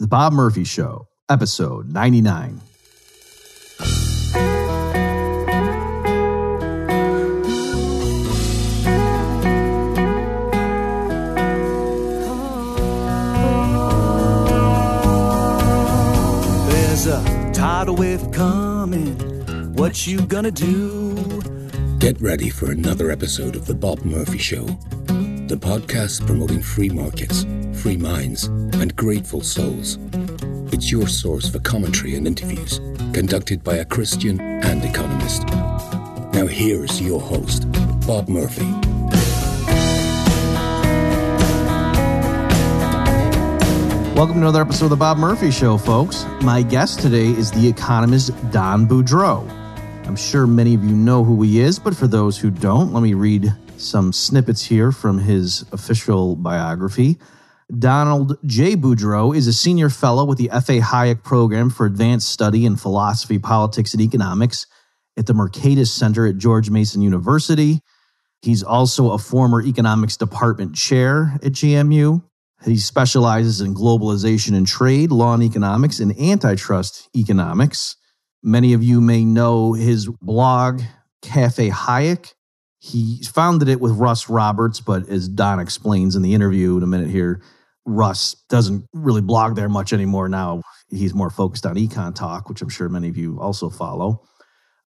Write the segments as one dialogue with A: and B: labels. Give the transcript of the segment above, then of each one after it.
A: The Bob Murphy Show, episode 99.
B: There's a tidal wave coming. What you gonna do?
C: Get ready for another episode of The Bob Murphy Show, the podcast promoting free markets, free minds, and grateful souls. It's your source for commentary and interviews conducted by a Christian and economist. Now, here's your host, Bob Murphy.
A: Welcome to another episode of The Bob Murphy Show, folks. My guest today is the economist Don Boudreaux. I'm sure many of you know who he is, but for those who don't, let me read some snippets here from his official biography. Donald J. Boudreaux is a senior fellow with the F.A. Hayek Program for Advanced Study in Philosophy, Politics, and Economics at the Mercatus Center at George Mason University. He's also a former economics department chair at GMU. He specializes in globalization and trade, law and economics, and antitrust economics. Many of you may know his blog, Cafe Hayek. He founded it with Russ Roberts, but as Don explains in the interview in a minute here, Russ doesn't really blog there much anymore now. He's more focused on Econ Talk, which I'm sure many of you also follow.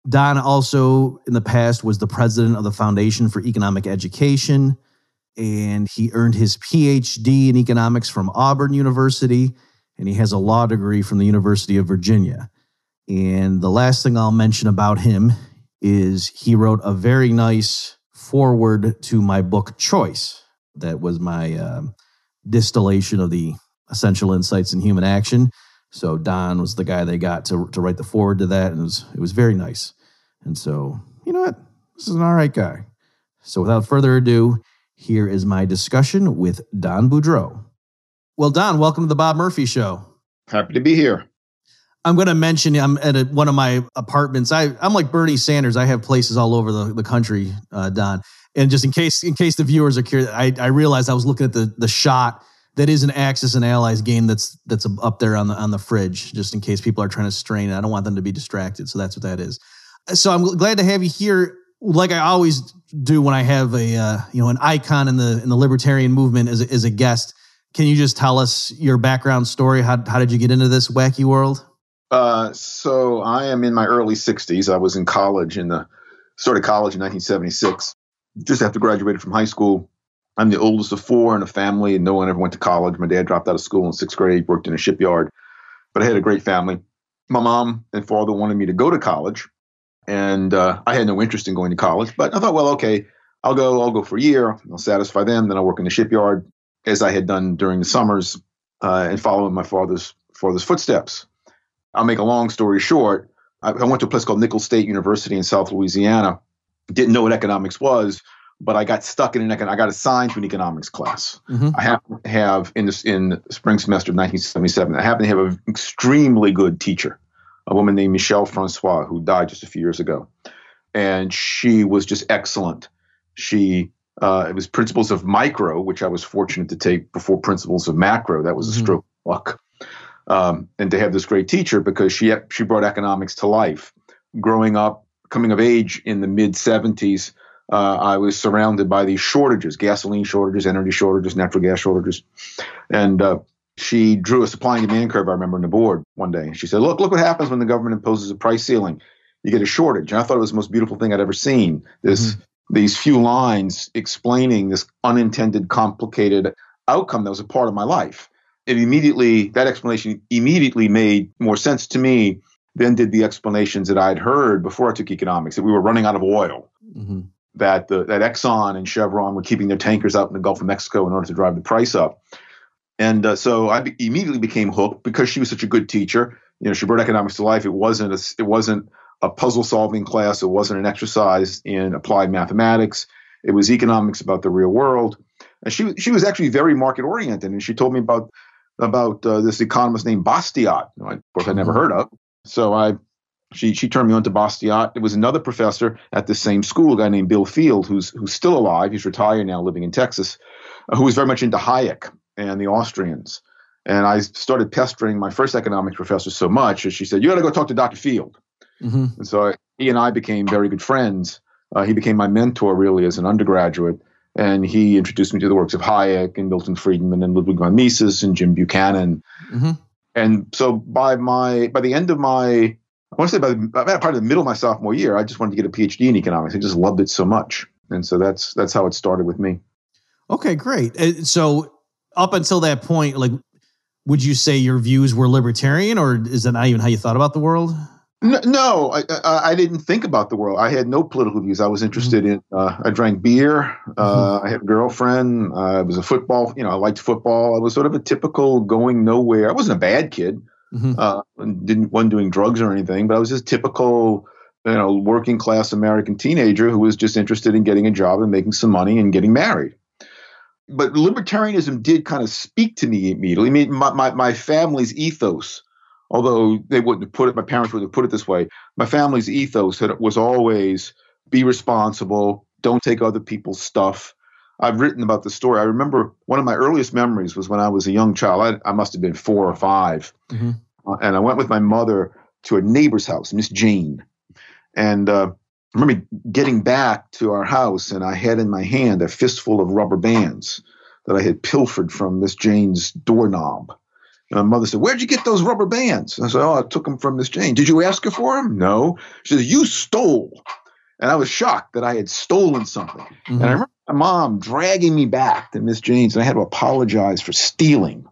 A: Don also, in the past, was the president of the Foundation for Economic Education, and he earned his PhD in economics from Auburn University, and he has a law degree from the University of Virginia. And the last thing I'll mention about him is he wrote a very nice foreword to my book Choice. That was my um, distillation of the essential insights in human action. So Don was the guy they got to, to write the forward to that, and it was it was very nice. And so you know what, this is an all right guy. So without further ado, here is my discussion with Don Boudreaux. Well, Don, welcome to the Bob Murphy Show.
D: Happy to be here.
A: I'm going to mention I'm at a, one of my apartments. I, I'm like Bernie Sanders. I have places all over the, the country, uh, Don. And just in case in case the viewers are curious, I, I realized I was looking at the the shot that is an Axis and Allies game that's that's up there on the on the fridge, just in case people are trying to strain it. I don't want them to be distracted, so that's what that is. So I'm glad to have you here. Like I always do when I have a uh, you know an icon in the in the libertarian movement as a, as a guest. Can you just tell us your background story? How how did you get into this wacky world?
D: Uh, so I am in my early 60s. I was in college in the started college in 1976. Just after graduated from high school, I'm the oldest of four in a family, and no one ever went to college. My dad dropped out of school in sixth grade, worked in a shipyard, but I had a great family. My mom and father wanted me to go to college, and uh, I had no interest in going to college. But I thought, well, okay, I'll go. I'll go for a year. I'll satisfy them. Then I'll work in the shipyard, as I had done during the summers, uh, and following my father's father's footsteps. I'll make a long story short. I, I went to a place called Nicholls State University in South Louisiana. Didn't know what economics was, but I got stuck in an econ. I got assigned to an economics class.
A: Mhm.
D: I happen to have in this in spring semester of 1977. I happen to have an extremely good teacher, a woman named Michelle Francois, who died just a few years ago, and she was just excellent. She uh, it was principles of micro, which I was fortunate to take before principles of macro. That was a
A: Mhm.
D: stroke of luck um, and to have this great teacher because she she brought economics to life. Growing up, coming of age in the mid 70s, uh, I was surrounded by these shortages: gasoline shortages, energy shortages, natural gas shortages, and uh, she drew a supply and demand curve. I remember on the board one day. and She said, "Look, look what happens when the government imposes a price ceiling. You get a shortage." And I thought it was the most beautiful thing I'd ever seen. This these few lines explaining this unintended, complicated outcome that was a part of my life it immediately that explanation immediately made more sense to me than did the explanations that I'd heard before I took economics that we were running out of oil,
A: Mm-hmm.
D: that the, that Exxon and Chevron were keeping their tankers out in the Gulf of Mexico in order to drive the price up. And uh, so I be- immediately became hooked because she was such a good teacher. You know, she brought economics to life. It wasn't a, it wasn't a puzzle solving class. It wasn't an exercise in applied mathematics. It was economics about the real world. And she she was actually very market oriented. And she told me about about uh, this economist named Bastiat, who I, of course I never heard of. So I she she turned me on to Bastiat. It was another professor at the same school, a guy named Bill Field, who's who's still alive. He's retired now, living in Texas, uh, who was very much into Hayek and the Austrians. And I started pestering my first economics professor so much that she said, "You got to go talk to Dr. Field."
A: hmm
D: And so he and I became very good friends. Uh, he became my mentor really as an undergraduate, and he introduced me to the works of Hayek and Milton Friedman and Ludwig von Mises and Jim Buchanan.
A: hmm
D: And so by my by the end of my I want to say by the part of the middle of my sophomore year, I just wanted to get a PhD in economics. I just loved it so much, and so that's that's how it started with me.
A: Okay, great. Uh, So up until that point, like, would you say your views were libertarian, or is that not even how you thought about the world?
D: No, no I, I, I didn't think about the world. I had no political views. I was interested in. Uh, I drank beer. Uh, I had a girlfriend. Uh, I was a football. You know, I liked football. I was sort of a typical going nowhere. I wasn't a bad kid.
A: Mhm.
D: Uh, and didn't wasn't doing drugs or anything, but I was just typical, you know, working class American teenager who was just interested in getting a job and making some money and getting married. But libertarianism did kind of speak to me immediately. I mean, my, my, my family's ethos although they wouldn't have put it, my parents would have put it this way. My family's ethos had, was always be responsible, don't take other people's stuff. I've written about the story. I remember one of my earliest memories was when I was a young child. I, I must have been four or 5
A: Mhm.
D: Uh, and I went with my mother to a neighbor's house, Miss Jane. And uh, I remember getting back to our house, and I had in my hand a fistful of rubber bands that I had pilfered from Miss Jane's doorknob. And my mother said, Where'd you get those rubber bands? And I said, Oh, I took them from Miss Jane. Did you ask her for them? No. She says, You stole. And I was shocked that I had stolen something. And I
A: Mhm.
D: remember my mom dragging me back to Miss Jane's, and I had to apologize for stealing.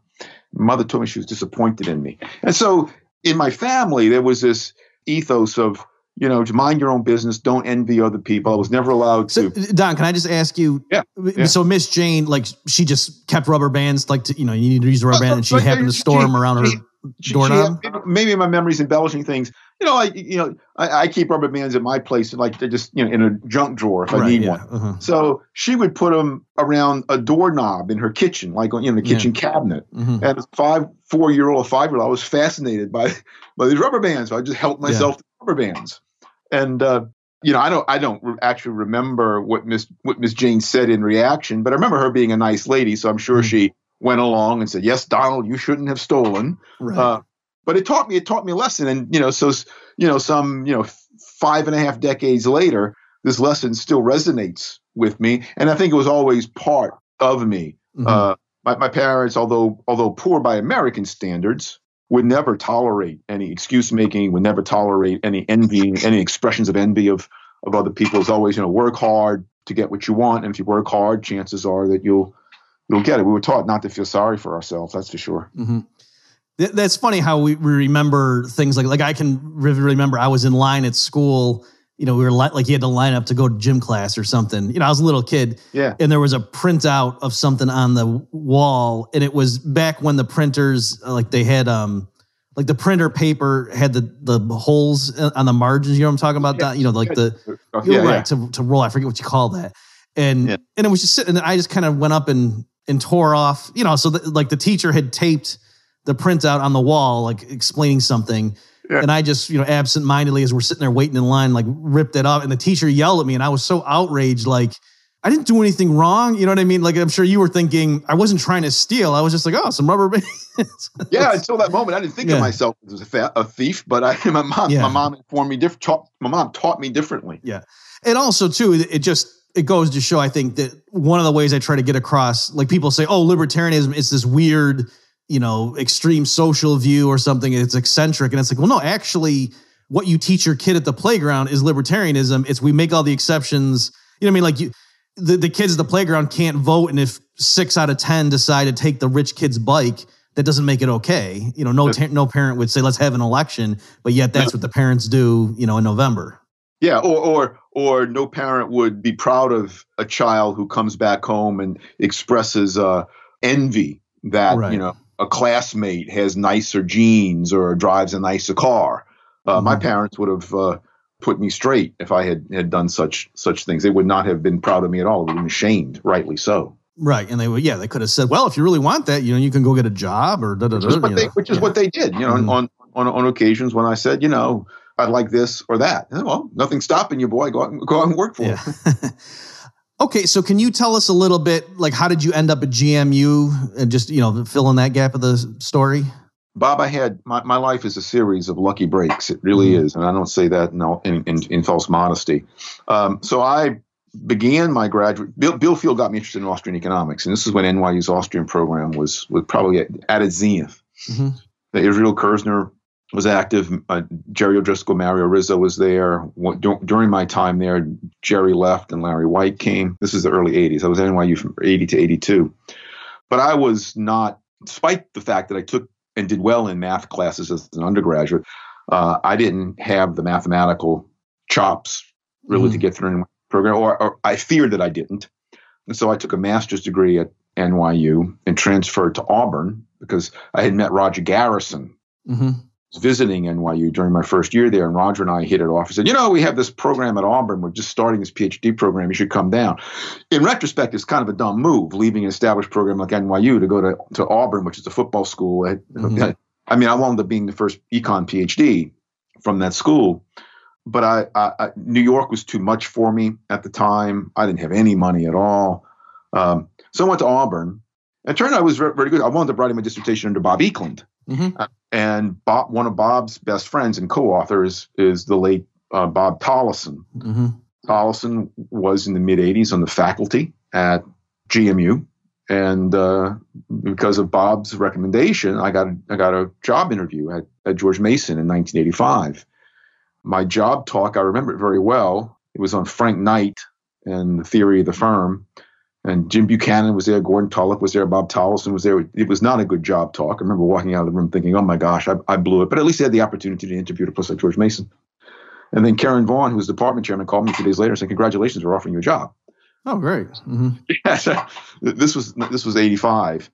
D: My mother told me she was disappointed in me. And so in my family, there was this ethos of, you know, mind your own business, don't envy other people. I was never allowed
A: So,
D: to.
A: Don, can I just ask you?
D: Yeah, yeah.
A: So, Miss Jane, like, she just kept rubber bands, like, to, you know, you need to use a rubber band, and she happened to
D: she-
A: store them around her
D: she- She- she
A: doorknob.
D: had- maybe my memory's embellishing things. You know, I you know I, I keep rubber bands at my place, like they're just you know in a junk drawer if I need
A: yeah,
D: one.
A: uh-huh.
D: So she would put them around a doorknob in her kitchen, like in you know, the
A: Yeah.
D: kitchen cabinet.
A: Mhm.
D: And a five, four year old, five year old, I was fascinated by by these rubber bands. So I just helped myself to rubber bands. And uh, you know, I don't I don't re- actually remember what Miss what Miss Jane said in reaction, but I remember her being a nice lady, so I'm sure
A: Mhm.
D: she went along and said, "Yes, Donald, you shouldn't have stolen."
A: Right.
D: Uh, but it taught me it taught me a lesson, and you know, so you know, some you know, five and a half decades later, this lesson still resonates with me, and I think it was always part of me.
A: Mhm.
D: Uh, my, my parents, although although poor by American standards, would never tolerate any excuse making, would never tolerate any envy, any expressions of envy of of other people. It's always you know work hard to get what you want, and if you work hard, chances are that you'll you'll get it. We were taught not to feel sorry for ourselves. That's for sure.
A: hmm Th- That's funny how we, we remember things like like I can re- remember I was in line at school. You know, we were li- like you had to line up to go to gym class or something. You know, I was a little kid,
D: Yeah.
A: and there was a printout of something on the wall, and it was back when the printers like they had um like the printer paper had the the holes on the margins. You know what I'm talking about? Don? You know, like the you're
D: yeah,
A: right
D: yeah.
A: to to roll. I forget what you call that. And
D: Yeah.
A: and it was just sitting. And I just kind of went up and and tore off. You know, so the, like the teacher had taped the printout on the wall, like explaining something.
D: Yeah.
A: And I just, you know, absent-mindedly as we're sitting there waiting in line, like ripped it off. And the teacher yelled at me, and I was so outraged, like I didn't do anything wrong. You know what I mean? Like I'm sure you were thinking, I wasn't trying to steal. I was just like, oh, some rubber bands.
D: Yeah, until that moment, I didn't think
A: Yeah.
D: of myself as a, fa- a thief, but I, my mom,
A: Yeah.
D: my mom informed me different. Taught, my mom taught me differently. Yeah.
A: And also too it just it goes to show i think that one of the ways i try to get across like people say oh libertarianism is this weird you know extreme social view or something it's eccentric and it's like well no actually what you teach your kid at the playground is libertarianism. It's we make all the exceptions. You know what i mean? Like you the, the kids at the playground can't vote and if six out of ten decide to take the rich kid's bike that doesn't make it okay. You know no ta- no parent would say let's have an election but yet that's what the parents do you know in november.
D: Yeah, or or or no parent would be proud of a child who comes back home and expresses uh, envy that
A: Right.
D: you know a classmate has nicer jeans or drives a nicer car. Uh, My
A: Mhm.
D: parents would have uh, put me straight if I had had done such such things. They would not have been proud of me at all. They would have been ashamed, rightly so.
A: Right, and they would, yeah, they could have said, "Well, if you really want that, you know, you can go get a job or da da
D: Which is
A: da."
D: what they, which is
A: Yeah.
D: what they did. You know,
A: Mhm.
D: on, on on occasions when I said, you know, I'd like this or that. And, well, nothing's stopping you, boy. Go out and go out and work for it.
A: Okay, so can you tell us a little bit, like, how did you end up at GMU and just, you know, fill in that gap of the story?
D: Bob, I had my, my life is a series of lucky breaks. It really mm-hmm. is. And I don't say that in, in, in, in false modesty. Um, so I began my graduate, Bill, Bill, Field got me interested in Austrian economics. And this is when NYU's Austrian program was, was probably at, at its zenith. Mm-hmm. Israel Kirzner was active. Uh, Jerry O'Driscoll, Mario Rizzo was there. During my time there, Jerry left and Larry White came. This is the early 80s. I was at NYU from 80 to 82. But I was not, despite the fact that I took and did well in math classes as an undergraduate, uh, I didn't have the mathematical chops really mm. to get through the program, or, or I feared that I didn't. And so I took a master's degree at NYU and transferred to Auburn because I had met Roger Garrison. Mm-hmm visiting NYU during my first year there, and Roger and I hit it off. He said, "You know, we have this program at Auburn. We're just starting this PhD program. You should come down." In retrospect, it's kind of a dumb move, leaving an established program like NYU to go to, to Auburn, which is a football school. Mm-hmm. I mean, I wound up being the first econ PhD from that school. But I, I, New York was too much for me at the time. I didn't have any money at all. Um, so I went to Auburn. It turned out I was very, very good. I wound up writing my dissertation under Bob Ekelund. Mm-hmm. Uh, and Bob, one of Bob's best friends and co-authors is the late uh, Bob Tollison. Mm-hmm. Tollison was in the mid '80s on the faculty at GMU, and uh, because of Bob's recommendation, I got a, I got a job interview at, at George Mason in 1985. My job talk, I remember it very well. It was on Frank Knight and the theory of the firm and Jim Buchanan was there, Gordon Tullock was there, Bob Tollison was there. It was not a good job talk. I remember walking out of the room thinking, oh my gosh, I, I blew it. But at least I had the opportunity to interview a place like George Mason. And then Karen Vaughn, who was the department chairman, called me two days later and said, congratulations, we're offering you a job.
A: Oh, great. Mm-hmm.
D: Yeah, so this was this was 85.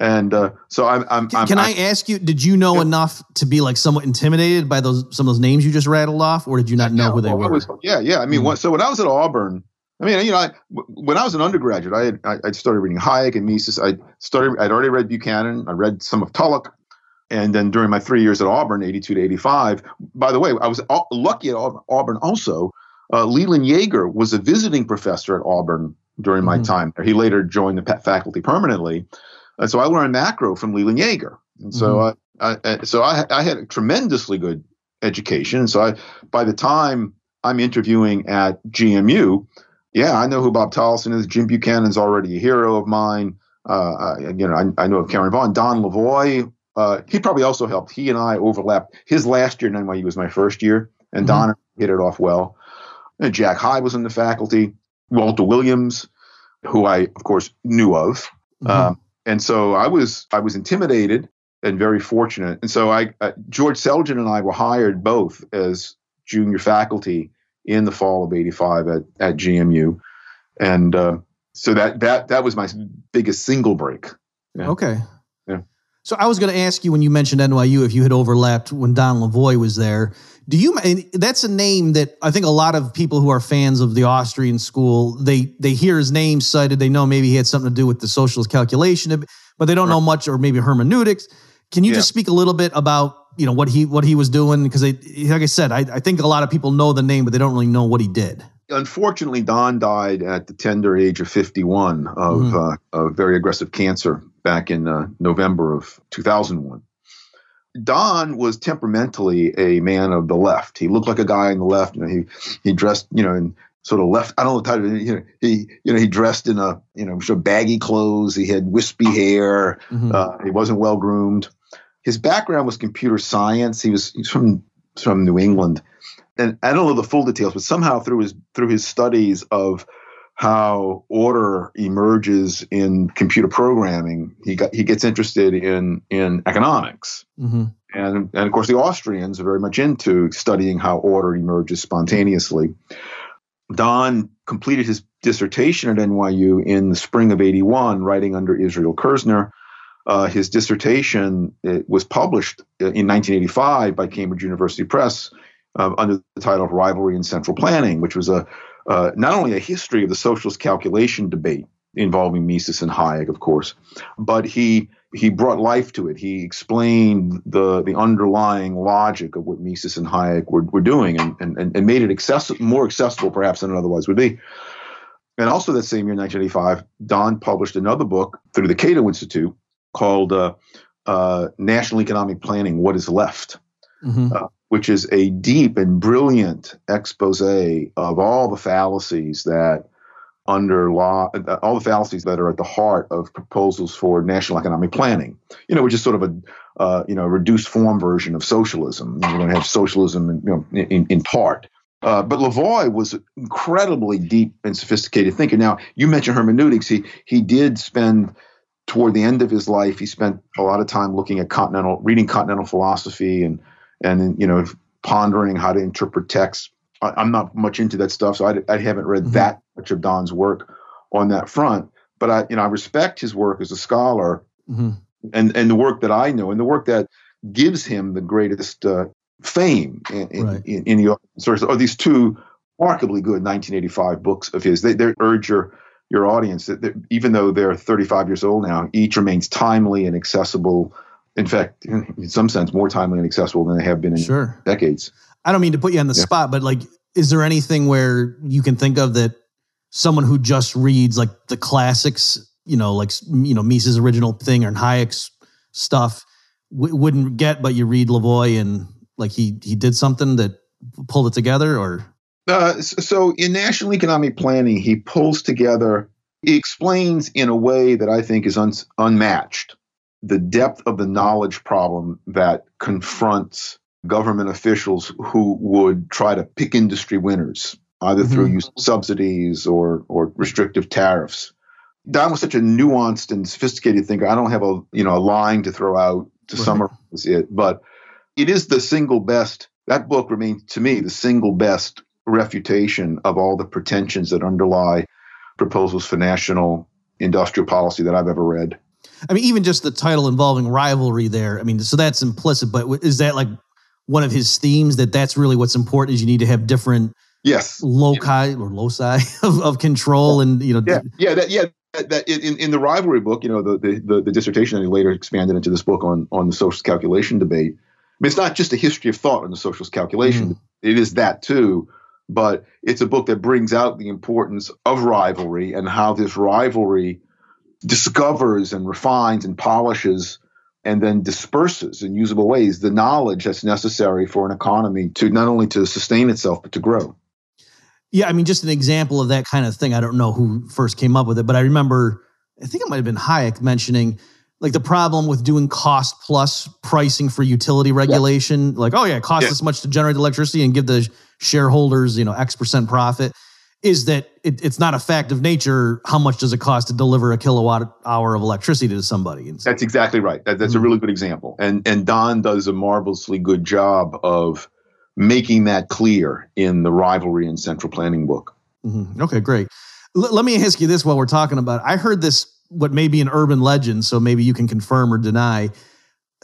D: And uh, so I'm. I'm,
A: I'm Can I, ask you? Did you know yeah. enough to be like somewhat intimidated by those some of those names you just rattled off, or did you not know who they well, were?
D: Was, yeah, yeah. I mean, mm-hmm. so when I was at Auburn, I mean, you know, I, when I was an undergraduate, I had I, started reading Hayek and Mises. I started. I'd already read Buchanan. I read some of Tullock, and then during my three years at Auburn, eighty-two to eighty-five. By the way, I was lucky at Auburn. Also, uh, Leland Yeager was a visiting professor at Auburn during my mm-hmm. time there. He later joined the faculty permanently, and so I learned macro from Leland Yeager. And so mm-hmm. I, I, so I, I had a tremendously good education. And so I, by the time I'm interviewing at GMU yeah, I know who Bob Tollison is. Jim Buchanan's already a hero of mine. Uh, you know, I, I, know of Karen Vaughn. Don Lavoie, uh, he probably also helped. He and I overlapped. His last year in NYU was my first year, and mm-hmm. Don hit it off well. And Jack High was in the faculty. Walter Williams, who I of course knew of, mm-hmm. um, and so I was I was intimidated and very fortunate. And so I uh, George Selgin and I were hired both as junior faculty in the fall of 85 at, at GMU. And uh, so that, that, that was my biggest single break.
A: Yeah. Okay. Yeah. So I was going to ask you when you mentioned NYU if you had overlapped when Don Lavoie was there. Do you? That's a name that I think a lot of people who are fans of the Austrian school they they hear his name cited. They know maybe he had something to do with the socialist calculation, but they don't know much or maybe hermeneutics. Can you yeah. just speak a little bit about you know what he what he was doing because like I said, I, I think a lot of people know the name, but they don't really know what he did.
D: Unfortunately, Don died at the tender age of 51 of mm-hmm. uh, of very aggressive cancer back in uh, November of 2001. Don was temperamentally a man of the left. He looked like a guy on the left. You know, he he dressed, you know, in sort of left. I don't know the type of you know he you know he dressed in a you know sort of baggy clothes. He had wispy hair. Mm-hmm. Uh, he wasn't well groomed his background was computer science. He was he's from from New England, and I don't know the full details, but somehow through his through his studies of how order emerges in computer programming, he got he gets interested in in economics, mm-hmm. and and of course the Austrians are very much into studying how order emerges spontaneously. Don completed his dissertation at NYU in the spring of '81, writing under Israel Kirzner uh, his dissertation was published in 1985 by Cambridge University Press uh, under the title of Rivalry and Central Planning, which was a uh, not only a history of the socialist calculation debate involving Mises and Hayek, of course, but he he brought life to it. He explained the the underlying logic of what Mises and Hayek were, were doing and, and, and made it access- more accessible perhaps than it otherwise would be. And also that same year, 1985, Don published another book through the Cato Institute called uh, uh, National Economic Planning What is Left,
A: Mhm.
D: uh, which is a deep and brilliant expose of all the fallacies that underlie uh, all the fallacies that are at the heart of proposals for national economic planning. You know, which is sort of a uh, you know reduced form version of socialism. You're going to have socialism, in, you know, in, in part. Uh, but Lavoie was an incredibly deep and sophisticated thinker. Now, you mentioned hermeneutics. He he did spend toward the end of his life. He spent a lot of time looking at continental, reading continental philosophy, and and you know pondering how to interpret texts. I, I'm not much into that stuff, so I, I haven't read
A: Mhm.
D: that much of Don's work on that front. But I you know I respect his work as a scholar
A: Mhm.
D: and and the work that I know and the work that gives him the greatest uh, fame in, in,
A: Right.
D: in, in the source are these two remarkably good 1985 books of his. They, they urge your audience that, even though they're 35 years old now, each remains timely and accessible. In fact, in, some sense, more timely and accessible than they have been in
A: Sure.
D: decades.
A: I don't mean to put you on the
D: Yeah.
A: spot, but like, is there anything where you can think of that someone who just reads like the classics, you know, like you know Mises' original thing or Hayek's stuff, w- wouldn't get, but you read Lavoie and like he he did something that pulled it together, or
D: Uh, so in national economic planning, he pulls together, he explains in a way that I think is un- unmatched the depth of the knowledge problem that confronts government officials who would try to pick industry winners, either through
A: Mhm.
D: use of subsidies or, or restrictive tariffs. Don was such a nuanced and sophisticated thinker. I don't have a you know a line to throw out to
A: Right.
D: summarize it, but it is the single best. That book remains to me the single best refutation of all the pretensions that underlie proposals for national industrial policy that I've ever read.
A: I mean, even just the title involving rivalry there. I mean, so that's implicit, but is that like one of his themes that that's really what's important is you need to have different
D: Yes.
A: loci or loci of, of control and you know
D: Yeah. Yeah. That. Yeah. That, that in, in the rivalry book, you know, the, the, the, the dissertation that he later expanded into this book on, on the socialist calculation debate. I mean, it's not just a history of thought on the socialist calculation. Mm. It is that too, but it's a book that brings out the importance of rivalry and how this rivalry discovers and refines and polishes and then disperses in usable ways the knowledge that's necessary for an economy to not only to sustain itself but to grow.
A: Yeah, I mean, just an example of that kind of thing. I don't know who first came up with it, but I remember, I think it might have been Hayek mentioning like the problem with doing cost plus pricing for utility regulation. Like, oh yeah, it costs
D: Yeah.
A: this much to generate electricity and give the shareholders, you know, X percent profit. Is that it, it's not a fact of nature? How much does it cost to deliver a kilowatt hour of electricity to somebody?
D: That's exactly right. That, that's a
A: Mhm.
D: really good example. And and Don does a marvelously good job of making that clear in the rivalry and central planning book.
A: Mhm. Okay, great. L- let me ask you this while we're talking about. It. I heard this what may be an urban legend, so maybe you can confirm or deny.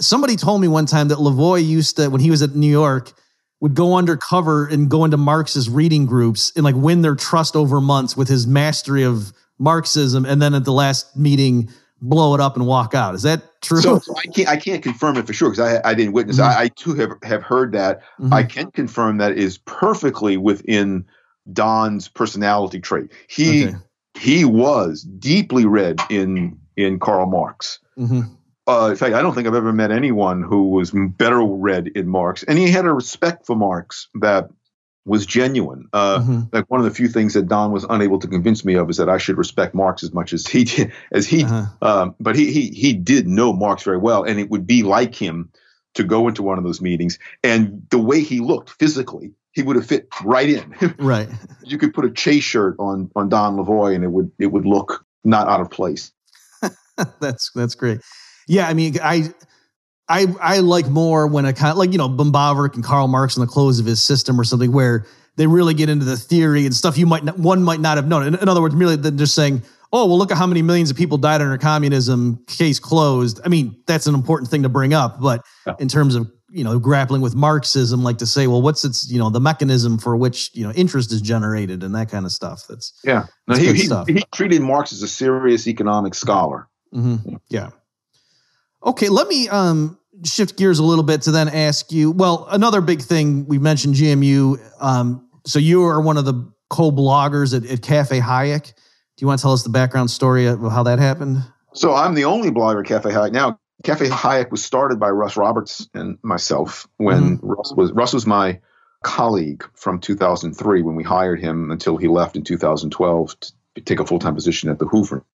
A: Somebody told me one time that Lavoie used to, when he was at New York, would go undercover and go into Marxist reading groups and like win their trust over months with his mastery of Marxism, and then at the last meeting blow it up and walk out. Is that true?
D: So, so I can't I can't confirm it for sure because I I didn't witness. it.
A: Mhm.
D: I, I too have have heard that.
A: Mhm.
D: I can confirm that is perfectly within Don's personality trait. He
A: Okay.
D: he was deeply read in in Karl Marx.
A: Mhm.
D: Uh, in fact, I don't think I've ever met anyone who was better read in Marx, and he had a respect for Marx that was genuine. Uh,
A: Mhm.
D: Like one of the few things that Don was unable to convince me of is that I should respect Marx as much as he did, as he.
A: Uh-huh.
D: Um, but he he he did know Marx very well, and it would be like him to go into one of those meetings, and the way he looked physically, he would have fit right in.
A: Right.
D: you could put a Che shirt on on Don Lavoie, and it would it would look not out of place.
A: that's that's great. Yeah, I mean, I I I like more when a kind of like you know Böhm-Bawerk and Karl Marx in the close of his system or something where they really get into the theory and stuff you might not, one might not have known. In, in other words, merely than just saying, "Oh, well, look at how many millions of people died under communism." Case closed. I mean, that's an important thing to bring up, but
D: Yeah.
A: in terms of you know grappling with Marxism, like to say, well, what's its you know the mechanism for which you know interest is generated and that kind of stuff. That's
D: Yeah, no,
A: That's
D: he, he, he treated Marx as a serious economic scholar.
A: hmm Yeah. Okay, let me um, shift gears a little bit to then ask you. Well, another big thing we mentioned GMU. Um, so you are one of the co-bloggers at, at Cafe Hayek. Do you want to tell us the background story of how that happened?
D: So I'm the only blogger at Cafe Hayek now. Cafe Hayek was started by Russ Roberts and myself when mm-hmm. Russ was Russ was my colleague from 2003 when we hired him until he left in 2012 to take a full time position at the Hoover.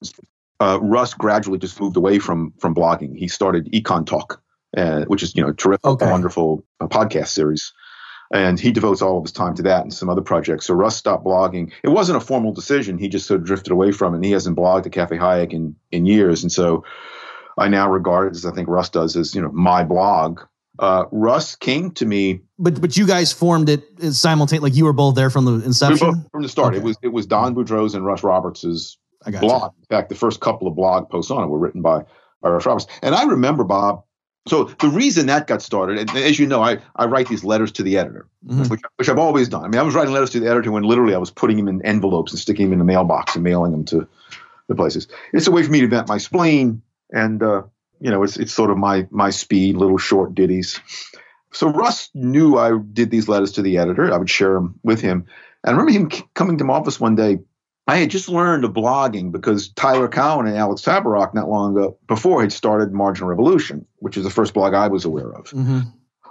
D: Uh, Russ gradually just moved away from from blogging. He started Econ Talk, uh, which is you know terrific, okay. wonderful uh, podcast series, and he devotes all of his time to that and some other projects. So Russ stopped blogging. It wasn't a formal decision. He just sort of drifted away from it. And he hasn't blogged at Cafe Hayek in in years, and so. I now regard, as I think Russ does, as you know my blog, uh, Russ came to me.
A: But but you guys formed it simultaneously, like you were both there from the inception. We
D: from the start, okay. it was it was Don Boudreaux's and Russ Roberts's blog. You. In fact, the first couple of blog posts on it were written by, by Russ Roberts. And I remember Bob. So the reason that got started, and as you know, I, I write these letters to the editor, mm-hmm. which, which I've always done. I mean, I was writing letters to the editor when literally I was putting them in envelopes and sticking them in the mailbox and mailing them to the places. It's a way for me to vent my spleen and uh, you know, it's it's sort of my my speed, little short ditties. So Russ knew I did these letters to the editor. I would share them with him. And I remember him coming to my office one day. I had just learned of blogging because Tyler Cowen and Alex Tabarrok not long ago before had started Marginal Revolution, which is the first blog I was aware of. Mm-hmm.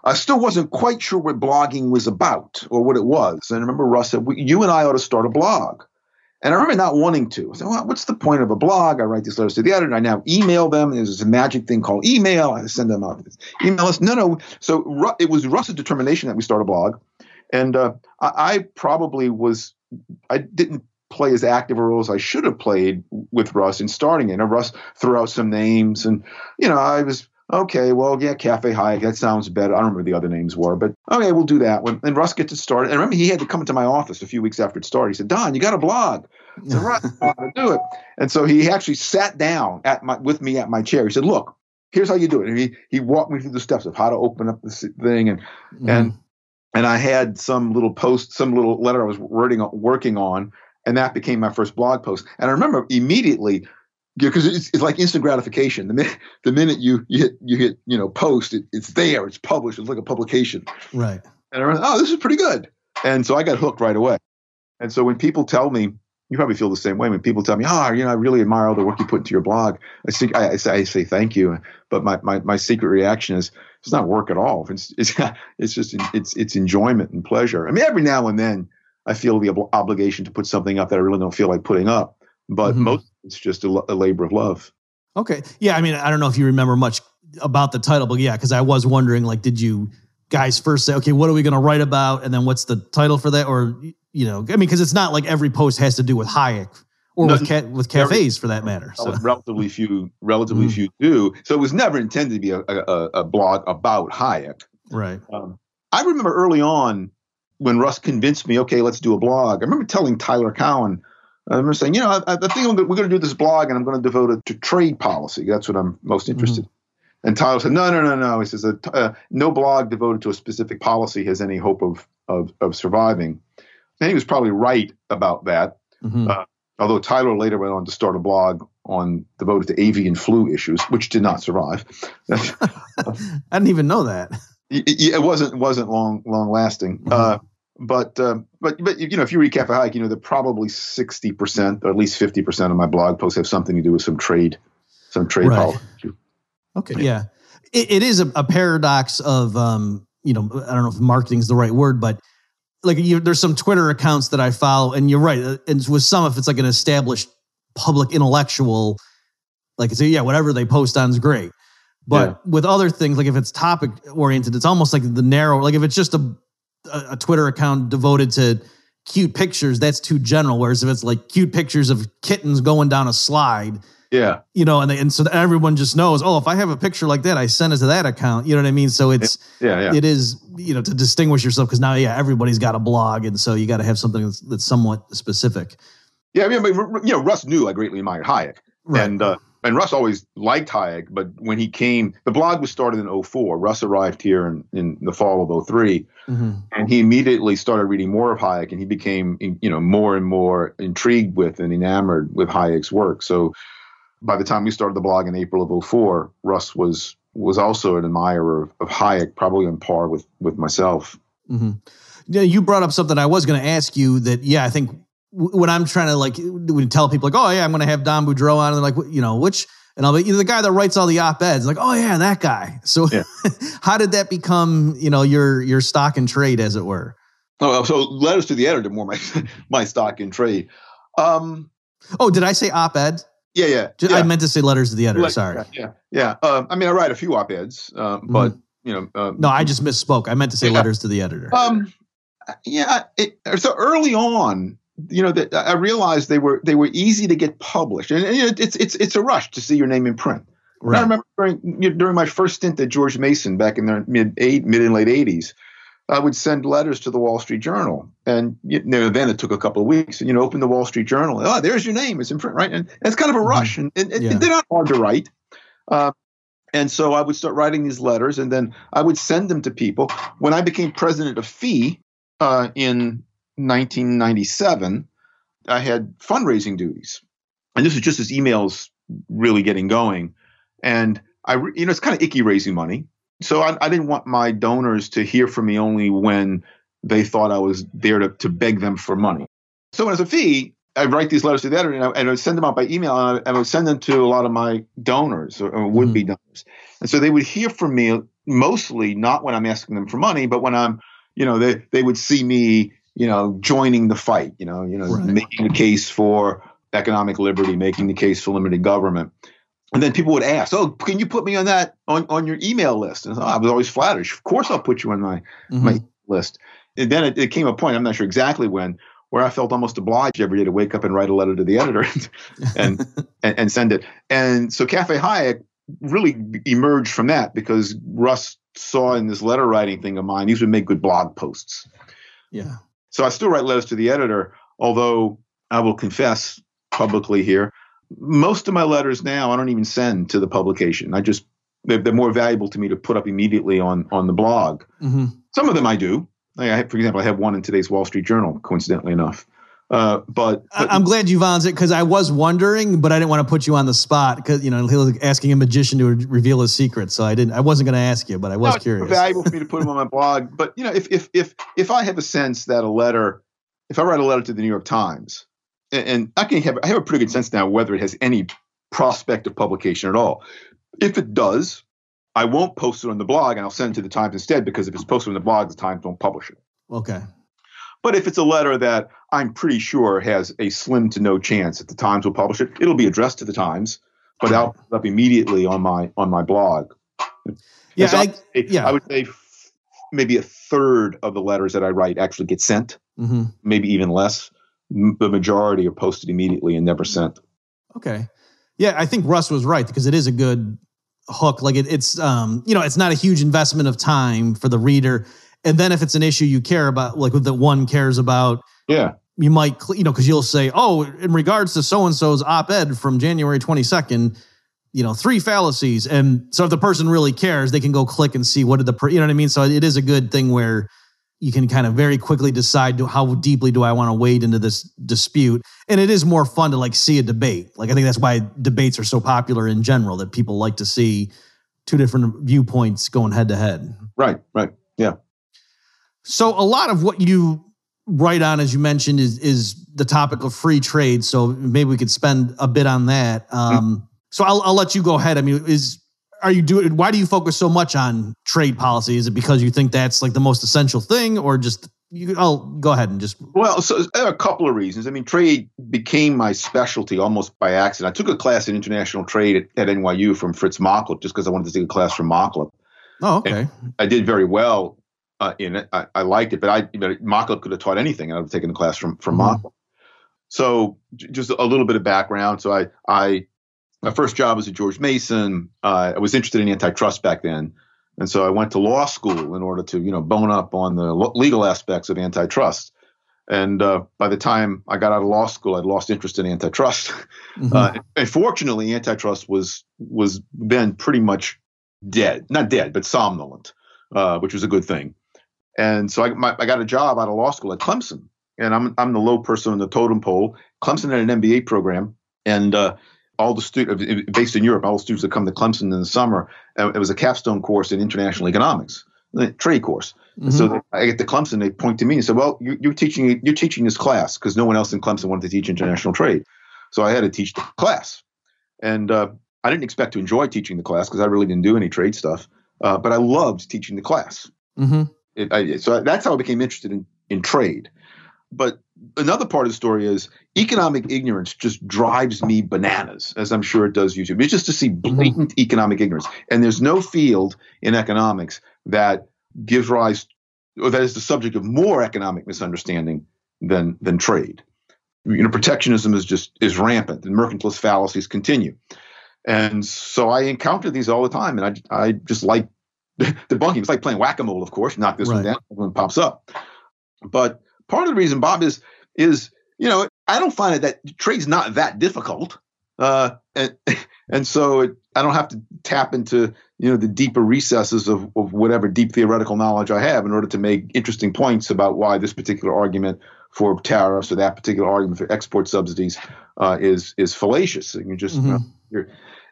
D: I still wasn't quite sure what blogging was about or what it was. And I remember Russ said, "You and I ought to start a blog." And I remember not wanting to. I said, well, what's the point of a blog? I write these letters to the editor. I now email them. There's this magic thing called email. I send them out. Email us. No, no. So it was Russ's determination that we start a blog. And uh, I, I, probably was, I didn't play as active a role as I should have played with Russ in starting it. And Russ threw out some names. And, you know, I was, okay, well, yeah, Cafe Hayek, that sounds better. I don't remember what the other names were, but okay, we'll do that. When, and Russ gets it started. And remember, he had to come into my office a few weeks after it started. He said, Don, you got a blog. I said, Russ, to do it. And so he actually sat down at my, with me at my chair. He said, look, here's how you do it. And he, he walked me through the steps of how to open up this thing. And, mm. and, and I had some little post, some little letter I was writing, working on, and that became my first blog post. And I remember immediately because it's, it's like instant gratification. The minute the minute you you hit you hit you know post, it, it's there, it's published, it's like a publication.
A: Right.
D: And I went, oh, this is pretty good. And so I got hooked right away. And so when people tell me, you probably feel the same way. When people tell me, oh, you know, I really admire all the work you put into your blog, I I, I, say, I say thank you. But my, my my secret reaction is it's not work at all. It's it's it's just it's it's enjoyment and pleasure. I mean, every now and then I feel the ob- obligation to put something up that I really don't feel like putting up but mm-hmm. most it's just a, a, labor of love.
A: Okay, yeah. I mean, I don't know if you remember much about the title, but yeah, because I was wondering, like, did you guys first say, okay, what are we going to write about, and then what's the title for that, or you know, I mean, because it's not like every post has to do with Hayek or no, with ca- with cafes for that matter. So.
D: Relatively few, relatively mm. few do. So it was never intended to be a, a, a blog about Hayek.
A: Right.
D: Um, I remember early on when Russ convinced me, okay, let's do a blog. I remember telling Tyler Cowen, I remember saying, you know, I, I think we're going to do this blog and I'm going to devote it to trade policy. That's what I'm most mm-hmm. interested mm-hmm. in. And Tyler said, no, no, no, no. He says, uh, no blog devoted to a specific policy has any hope of, of, of surviving. And he was probably right about that. Mm-hmm. Uh, although Tyler later went on to start a blog on devoted to avian flu issues, which did not survive.
A: I didn't even know that.
D: It, it wasn't wasn't long long lasting. Mm-hmm. Uh, but um, but but you know, if you read Cafe Hayek, you know that probably sixty percent or at least fifty percent of my blog posts have something to do with some trade, some trade right. policy.
A: Okay, yeah, yeah. It, it is a, a, paradox of um, you know, I don't know if marketing is the right word, but like you, there's some Twitter accounts that I follow, and you're right. Uh, and with some, if it's like an established public intellectual, like say, yeah, whatever they post on is great. But yeah. with other things, like if it's topic oriented, it's almost like the narrow. Like if it's just a a, a Twitter account devoted to cute pictures, that's too general. Whereas if it's like cute pictures of kittens going down a slide,
D: yeah,
A: you know, and they, and so everyone just knows. Oh, if I have a picture like that, I send it to that account. You know what I mean? So it's
D: yeah, yeah.
A: it is you know to distinguish yourself because now yeah, everybody's got a blog, and so you got to have something that's, that's somewhat specific.
D: Yeah, I mean, you know, Russ knew I greatly admired Hayek, right. and uh, and Russ always liked Hayek, but when he came, the blog was started in 04. Russ arrived here in, in the fall of 3 mm-hmm. and he immediately started reading more of Hayek, and he became, you know, more and more intrigued with and enamored with Hayek's work. So by the time we started the blog in April of 04, Russ was was also an admirer of, of Hayek, probably on par with with myself.
A: Mm-hmm. Yeah, you brought up something I was going to ask you that, yeah, I think when I'm trying to like when tell people like, oh yeah, I'm going to have Don Boudreaux on, and they're like, you know, which, and I'll be, you know, the guy that writes all the op eds, like, oh yeah, that guy. So
D: Yeah.
A: how did that become, you know, your your stock and trade, as it were?
D: Oh, so letters to the editor more my my stock in trade. Um,
A: Oh, did I say op ed?
D: yeah, yeah, yeah.
A: I meant to say letters to the editor.
D: Like-
A: Sorry.
D: Yeah, yeah. Um, I mean, I write a few op-eds, uh, but you know, um,
A: No, I just misspoke. I meant to say
D: Yeah.
A: letters to the editor.
D: Um, yeah. It, so early on, you know, that I realized they were they were easy to get published, and, and you know, it's it's it's a rush to see your name in print. And I remember during you know, during my first stint at George Mason back in the mid eight mid and late eighties, I would send letters to the Wall Street Journal, and you know, then it took a couple of weeks, and you know, open the Wall Street Journal, oh, there's your name, it's in print, right? And, it's kind of a rush, and, and, and
A: Yeah.
D: they're not hard to write. Uh, and so I would start writing these letters, and then I would send them to people. When I became president of FEE uh, in 1997, I had fundraising duties, and this was just as emails really getting going. And I, you know, it's kind of icky raising money, so I, I didn't want my donors to hear from me only when they thought I was there to, to beg them for money. So as a FEE, I write these letters to the editor, and I, and I would send them out by email, and I, and I would send them to a lot of my donors or, or would-be hmm. donors, and so they would hear from me mostly not when I'm asking them for money, but when I'm, you know, they they would see me, you know, joining the fight, you know, you know,
A: Right.
D: making the case for economic liberty, making the case for limited government. And then people would ask, "Oh, can you put me on that on, on your email list?" And I was always flattered. Of course, I'll put you on my
A: Mhm.
D: my list. And then it, it came a point, I'm not sure exactly when, where I felt almost obliged every day to wake up and write a letter to the editor and, and, and send it. And so Cafe Hayek really emerged from that because Russ saw in this letter writing thing of mine, these would make good blog posts.
A: yeah.
D: So I still write letters to the editor, although I will confess publicly here, most of my letters now I don't even send to the publication. I just they're, they're more valuable to me to put up immediately on on the blog.
A: hmm
D: Some of them I do. Like I have, for example, I have one in today's Wall Street Journal, coincidentally enough. Uh, but, but
A: I'm glad you volunteered because I was wondering, but I didn't want to put you on the spot because you know he was asking a magician to reveal his secret. So I didn't. I wasn't going to ask you, but I was
D: no, it's
A: curious.
D: valuable for me to put them on my blog. But you know, if if if if I have a sense that a letter, if I write a letter to the New York Times, and, and I can have I have a pretty good sense now whether it has any prospect of publication at all. If it does, I won't post it on the blog, and I'll send it to the Times instead because if it's posted on the blog, the Times don't publish it.
A: Okay.
D: But if it's a letter that I'm pretty sure has a slim to no chance that the Times will publish it, it'll be addressed to the Times, but I'll put up immediately on my on my blog.
A: Yeah. I, yeah.
D: I would say f- maybe a third of the letters that I write actually get sent,
A: hmm
D: maybe even less. M- The majority are posted immediately and never sent.
A: Okay. Yeah, I think Russ was right because it is a good hook. Like it, it's, um, you know, it's not a huge investment of time for the reader. And then if it's an issue you care about, like that one cares about,
D: Yeah.
A: You might, you know, because you'll say, oh, in regards to so and so's op ed from January 22nd, you know, three fallacies. And so if the person really cares, they can go click and see what did the, per- you know what I mean? So it is a good thing where you can kind of very quickly decide do, how deeply do I want to wade into this dispute. And it is more fun to like see a debate. Like I think that's why debates are so popular in general, that people like to see two different viewpoints going head to head.
D: Right. Right. Yeah.
A: So a lot of what you write on, as you mentioned, is is the topic of free trade. So maybe we could spend a bit on that. Um, so I'll, I'll let you go ahead. I mean, is are you doing? Why do you focus so much on trade policy? Is it because you think that's like the most essential thing, or just you? I'll go ahead and just
D: Well, so there are a couple of reasons. I mean, trade became my specialty almost by accident. I took a class in international trade at, at NYU from Fritz Machlup just because I wanted to take a class from Machlup.
A: oh okay
D: I did very well uh, in it. I, I liked it, but I but Machlup could have taught anything, and I'd have taken the class from from
A: Mhm.
D: Machlup. So j- just a little bit of background. So I I my first job was at George Mason. Uh, I was interested in antitrust back then, and so I went to law school in order to you know bone up on the lo- legal aspects of antitrust. And uh, by the time I got out of law school, I'd lost interest in antitrust.
A: Mhm.
D: Uh, and fortunately, antitrust was was then pretty much dead, not dead, but somnolent, uh, which was a good thing. And so I, my, I got a job out of law school at Clemson, and I'm I'm the low person on the totem pole. Clemson had an MBA program, and uh, all the students based in Europe, all the students that come to Clemson in the summer, uh, it was a capstone course in international economics. the trade course.
A: Mhm.
D: So I get to Clemson, they point to me and say, "Well, you, you're teaching you're teaching this class because no one else in Clemson wanted to teach international trade, so I had to teach the class." And uh, I didn't expect to enjoy teaching the class because I really didn't do any trade stuff, uh, but I loved teaching the class.
A: Mhm.
D: It, I, so that's how I became interested in in trade. But another part of the story is economic ignorance just drives me bananas, as I'm sure it does you too. It's just to see mm-hmm. blatant economic ignorance, and there's no field in economics that gives rise or that is the subject of more economic misunderstanding than than trade. You know, protectionism is just is rampant, and mercantilist fallacies continue. And so I encounter these all the time, and I I just like debunking. It's like playing whack a mole, of course. Knock this one
A: Right.
D: down, one pops up. But part of the reason, Bob, is is you know I don't find it that trade's not that difficult, uh, and and so it, I don't have to tap into you know the deeper recesses of, of whatever deep theoretical knowledge I have in order to make interesting points about why this particular argument for tariffs or that particular argument for export subsidies uh, is is fallacious. And you just you know,
A: Mhm.
D: you're,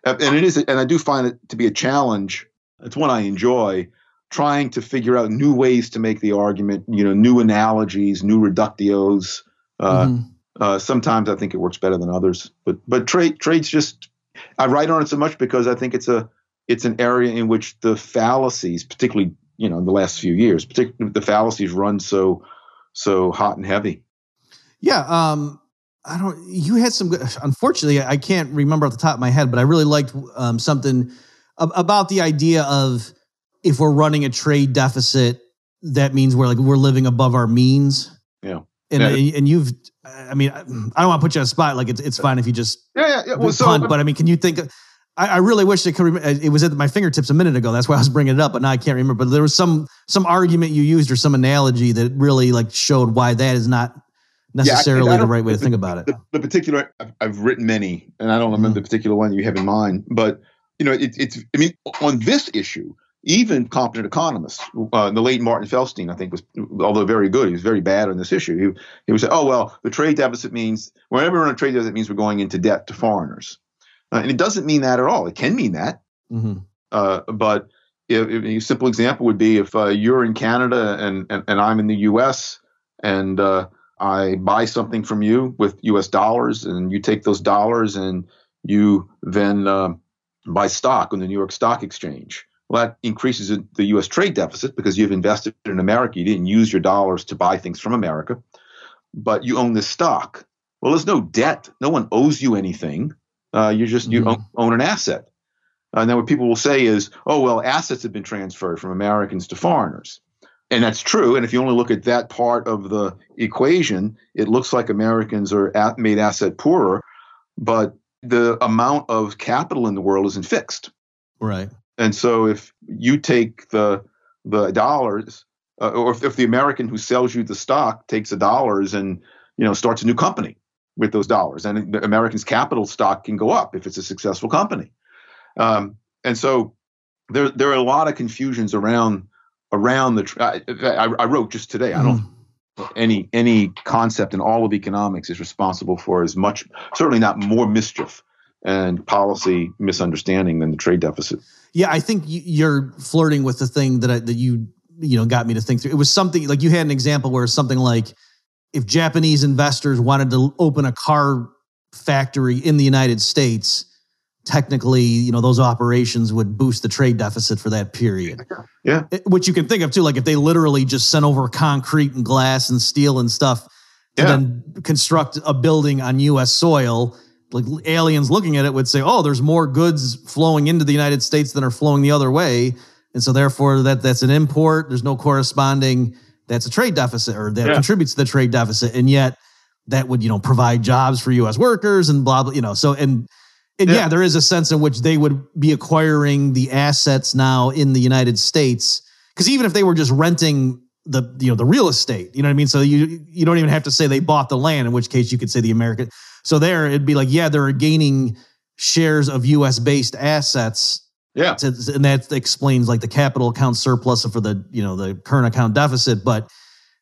D: and it is, and I do find it to be a challenge. It's one I enjoy trying to figure out new ways to make the argument. You know, new analogies, new reductios. Uh,
A: Mhm.
D: uh, sometimes I think it works better than others, but but trade trade's just I write on it so much because I think it's a it's an area in which the fallacies, particularly you know in the last few years, particularly the fallacies run so so hot and heavy.
A: Yeah, um, I don't. You had some. good Unfortunately, I can't remember off the top of my head, but I really liked um, something about the idea of if we're running a trade deficit, that means we're like we're living above our means.
D: Yeah.
A: and
D: Yeah.
A: and you've. I mean, I don't want to put you on the spot. Like it's it's fine if you just
D: Yeah, yeah, yeah. Well, so
A: punt, um, but I mean, can you think? Of, I, I really wish it could. It was at my fingertips a minute ago. That's why I was bringing it up, but now I can't remember. But there was some some argument you used or some analogy that really like showed why that is not
D: I-
A: necessarily
D: I
A: the right way to
D: the-
A: think about it.
D: the, the particular I've, I've written many, and I don't remember mm-hmm. the particular one you have in mind, but you know, it, it's I mean, on this issue, even competent economists, uh, the late Martin Feldstein, I think was, although very good, he was very bad on this issue. He he would say, oh well, the trade deficit means whenever we're in a trade deficit, it means we're going into debt to foreigners, uh, and it doesn't mean that at all. It can mean that,
A: Mhm.
D: uh, but if, if a simple example would be if uh, you're in Canada and, and, and I'm in the U.S. and uh, I buy something from you with U.S. dollars, and you take those dollars and you then uh, buy stock on the New York Stock Exchange. Well, that increases the U.S. trade deficit because you've invested in America. You didn't use your dollars to buy things from America, but you own this stock. Well, there's no debt. No one owes you anything. Uh, you just you
A: Mhm.
D: own, own an asset. And then what people will say is, oh, well, assets have been transferred from Americans to foreigners. And that's true. And if you only look at that part of the equation, it looks like Americans are at, made asset poorer, but the amount of capital in the world isn't fixed.
A: Right.
D: And so if you take the the dollars, uh, or if, if the American who sells you the stock takes the dollars and you know starts a new company with those dollars, and the American's capital stock can go up if it's a successful company. Um, and so there there are a lot of confusions around around the. tr- I, I, I wrote just today. I don't any any concept in all of economics is responsible for as much, certainly not more mischief and policy misunderstanding than the trade deficit.
A: Yeah, I think you're flirting with the thing that I, that you you know got me to think through. It was something like you had an example where something like if Japanese investors wanted to open a car factory in the United States, technically, you know, those operations would boost the trade deficit for that period.
D: Yeah.
A: It- Which you can think of too, like if they literally just sent over concrete and glass and steel and stuff to
D: Yeah.
A: then construct a building on U.S. soil. Like aliens looking at it would say, "Oh, there's more goods flowing into the United States than are flowing the other way, and so therefore that that's an import. There's no corresponding. That's a trade deficit, or that
D: Yeah.
A: contributes to the trade deficit, and yet that would you know provide jobs for U.S. workers and blah blah. You know, so and and yeah.
D: Yeah.
A: there is a sense in which they would be acquiring the assets now in the United States because even if they were just renting the you know the real estate, you know what I mean. So you you don't even have to say they bought the land, in which case you could say the American. So there it'd be like yeah, they're gaining shares of U.S. based assets,
D: Yeah.
A: to, and that explains like the capital account surplus for the you know the current account deficit, but.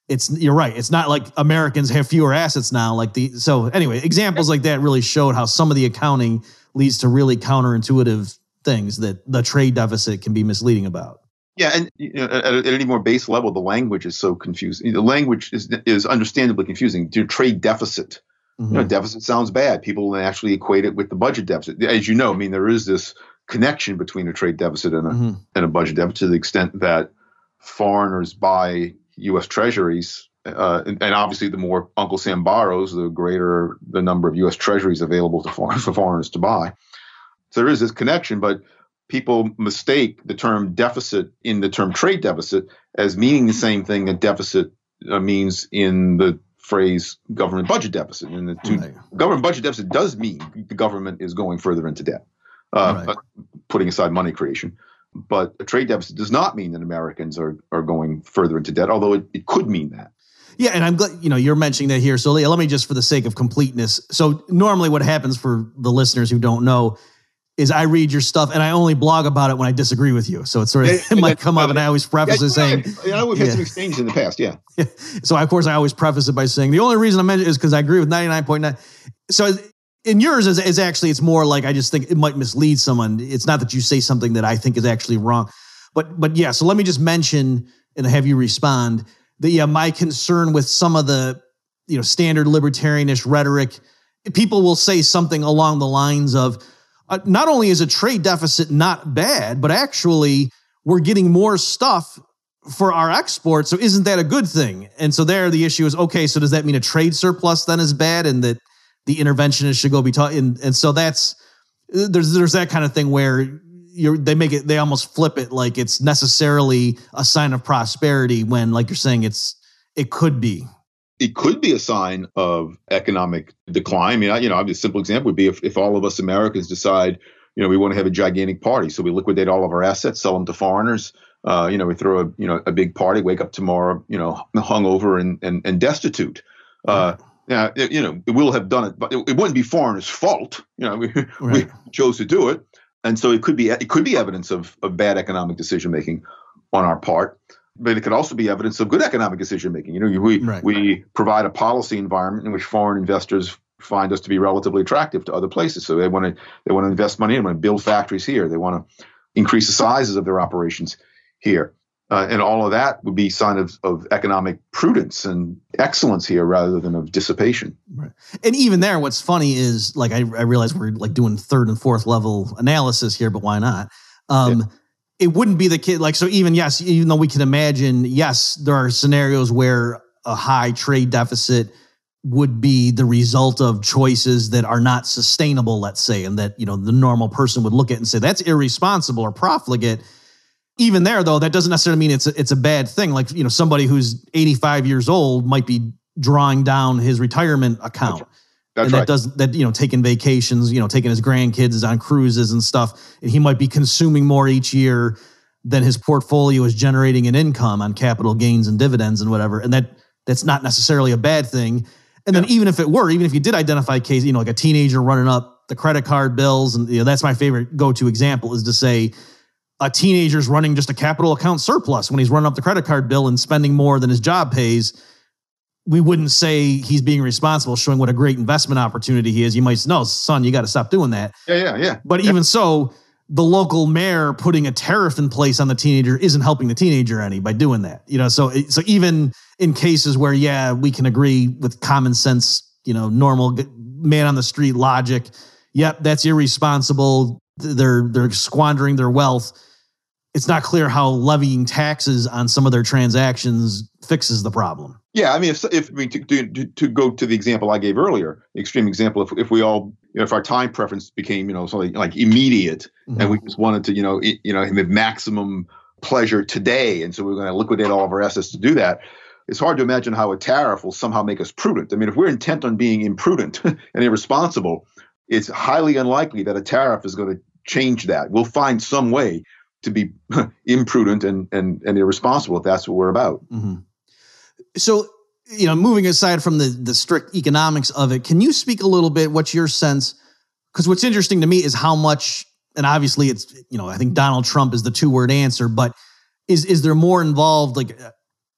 A: It's you're right. It's not like Americans have fewer assets now. Like the so anyway, examples like that really showed how some of the accounting leads to really counterintuitive things that the trade deficit can be misleading about.
D: Yeah, and you know, at, at, any more base level, the language is so confusing. The language is is understandably confusing. Your trade deficit, mm-hmm. you know, deficit sounds bad. People actually equate it with the budget deficit. As you know, I mean, there is this connection between a trade deficit and a mm-hmm. and a budget deficit to the extent that foreigners buy U.S. Treasuries, uh, and, and, obviously the more Uncle Sam borrows, the greater the number of U.S. Treasuries available to foreign, for foreigners to buy. So there is this connection, but people mistake the term deficit in the term trade deficit as meaning the same thing that deficit uh, means in the phrase government budget deficit. And the two, right. government budget deficit does mean the government is going further into debt, uh, right. putting aside money creation. But a trade deficit does not mean that Americans are, are going further into debt, although it, it could mean that.
A: Yeah, and I'm glad you know you're mentioning that here. So let me just, for the sake of completeness, so normally what happens for the listeners who don't know is I read your stuff and I only blog about it when I disagree with you. So it's sort of yeah, it might come up, and I always preface yeah, it saying,
D: "Yeah, we've had some exchanges in the past." Yeah. yeah.
A: So of course I always preface it by saying the only reason I mention it is because I agree with ninety nine point nine. So in yours is, is actually it's more like I just think it might mislead someone. It's not that you say something that I think is actually wrong, but but yeah. So let me just mention and have you respond that yeah, my concern with some of the you know standard libertarianish rhetoric, people will say something along the lines of uh, not only is a trade deficit not bad, but actually we're getting more stuff for our exports. So isn't that a good thing? And so there the issue is okay, so does that mean a trade surplus then is bad and that the interventionist should go be taught? And, and so that's there's there's that kind of thing where you're they make it they almost flip it like it's necessarily a sign of prosperity when like you're saying it's it could be
D: it could be a sign of economic decline. I mean, I, you know, a simple example would be if, if all of us Americans decide, you know, we want to have a gigantic party, so we liquidate all of our assets, sell them to foreigners. Uh, you know, we throw a you know a big party, wake up tomorrow, you know, hungover and and, and destitute. Uh, yeah, it, you know, we'll have done it, but it, it wouldn't be foreigners' fault. You know, we, right. we chose to do it, and so it could be it could be evidence of of bad economic decision making on our part but it could also be evidence of good economic decision making. You know, we right. we provide a policy environment in which foreign investors find us to be relatively attractive to other places. So they want to they want to invest money and want to build factories here. They want to increase the sizes of their operations here. Uh, and all of that would be sign of, of economic prudence and excellence here rather than of dissipation.
A: Right. And even there, what's funny is like I, I realize we're like doing third and fourth level analysis here, but why not? Um, yeah it wouldn't be the kid like so even yes even though we can imagine yes there are scenarios where a high trade deficit would be the result of choices that are not sustainable let's say and that you know the normal person would look at and say that's irresponsible or profligate even there though that doesn't necessarily mean it's a, it's a bad thing. Like you know somebody who's 85 years old might be drawing down his retirement account.
D: that's
A: and
D: right.
A: that does that you know taking vacations, you know taking his grandkids on cruises and stuff, and he might be consuming more each year than his portfolio is generating an income on capital gains and dividends and whatever, and that that's not necessarily a bad thing. And then even if it were, even if you did identify case, you know, like a teenager running up the credit card bills, and you know, that's my favorite go-to example is to say a teenager's running just a capital account surplus when he's running up the credit card bill and spending more than his job pays we wouldn't say he's being responsible, showing what a great investment opportunity he is. You might say, no, son, you got to stop doing that.
D: Yeah, yeah, yeah.
A: But
D: yeah.
A: even so, the local mayor putting a tariff in place on the teenager isn't helping the teenager any by doing that. You know, so so even in cases where yeah, we can agree with common sense, you know, normal man on the street logic. Yep, that's irresponsible. They're they're squandering their wealth. It's not clear how levying taxes on some of their transactions fixes the problem.
D: Yeah, I mean, if, if I mean, to, to, to go to the example I gave earlier, extreme example, if, if we all, you know, if our time preference became, you know, something like immediate, mm-hmm. and we just wanted to, you know, it, you know, have maximum pleasure today, and so we're going to liquidate all of our assets to do that. It's hard to imagine how a tariff will somehow make us prudent. I mean, if we're intent on being imprudent and irresponsible, it's highly unlikely that a tariff is going to change that. We'll find some way to be imprudent and, and, and irresponsible if that's what we're about.
A: Mm-hmm. So, you know, moving aside from the the strict economics of it, can you speak a little bit? What's your sense? Because what's interesting to me is how much, and obviously it's you know, I think Donald Trump is the two word answer, but is is there more involved? Like, uh,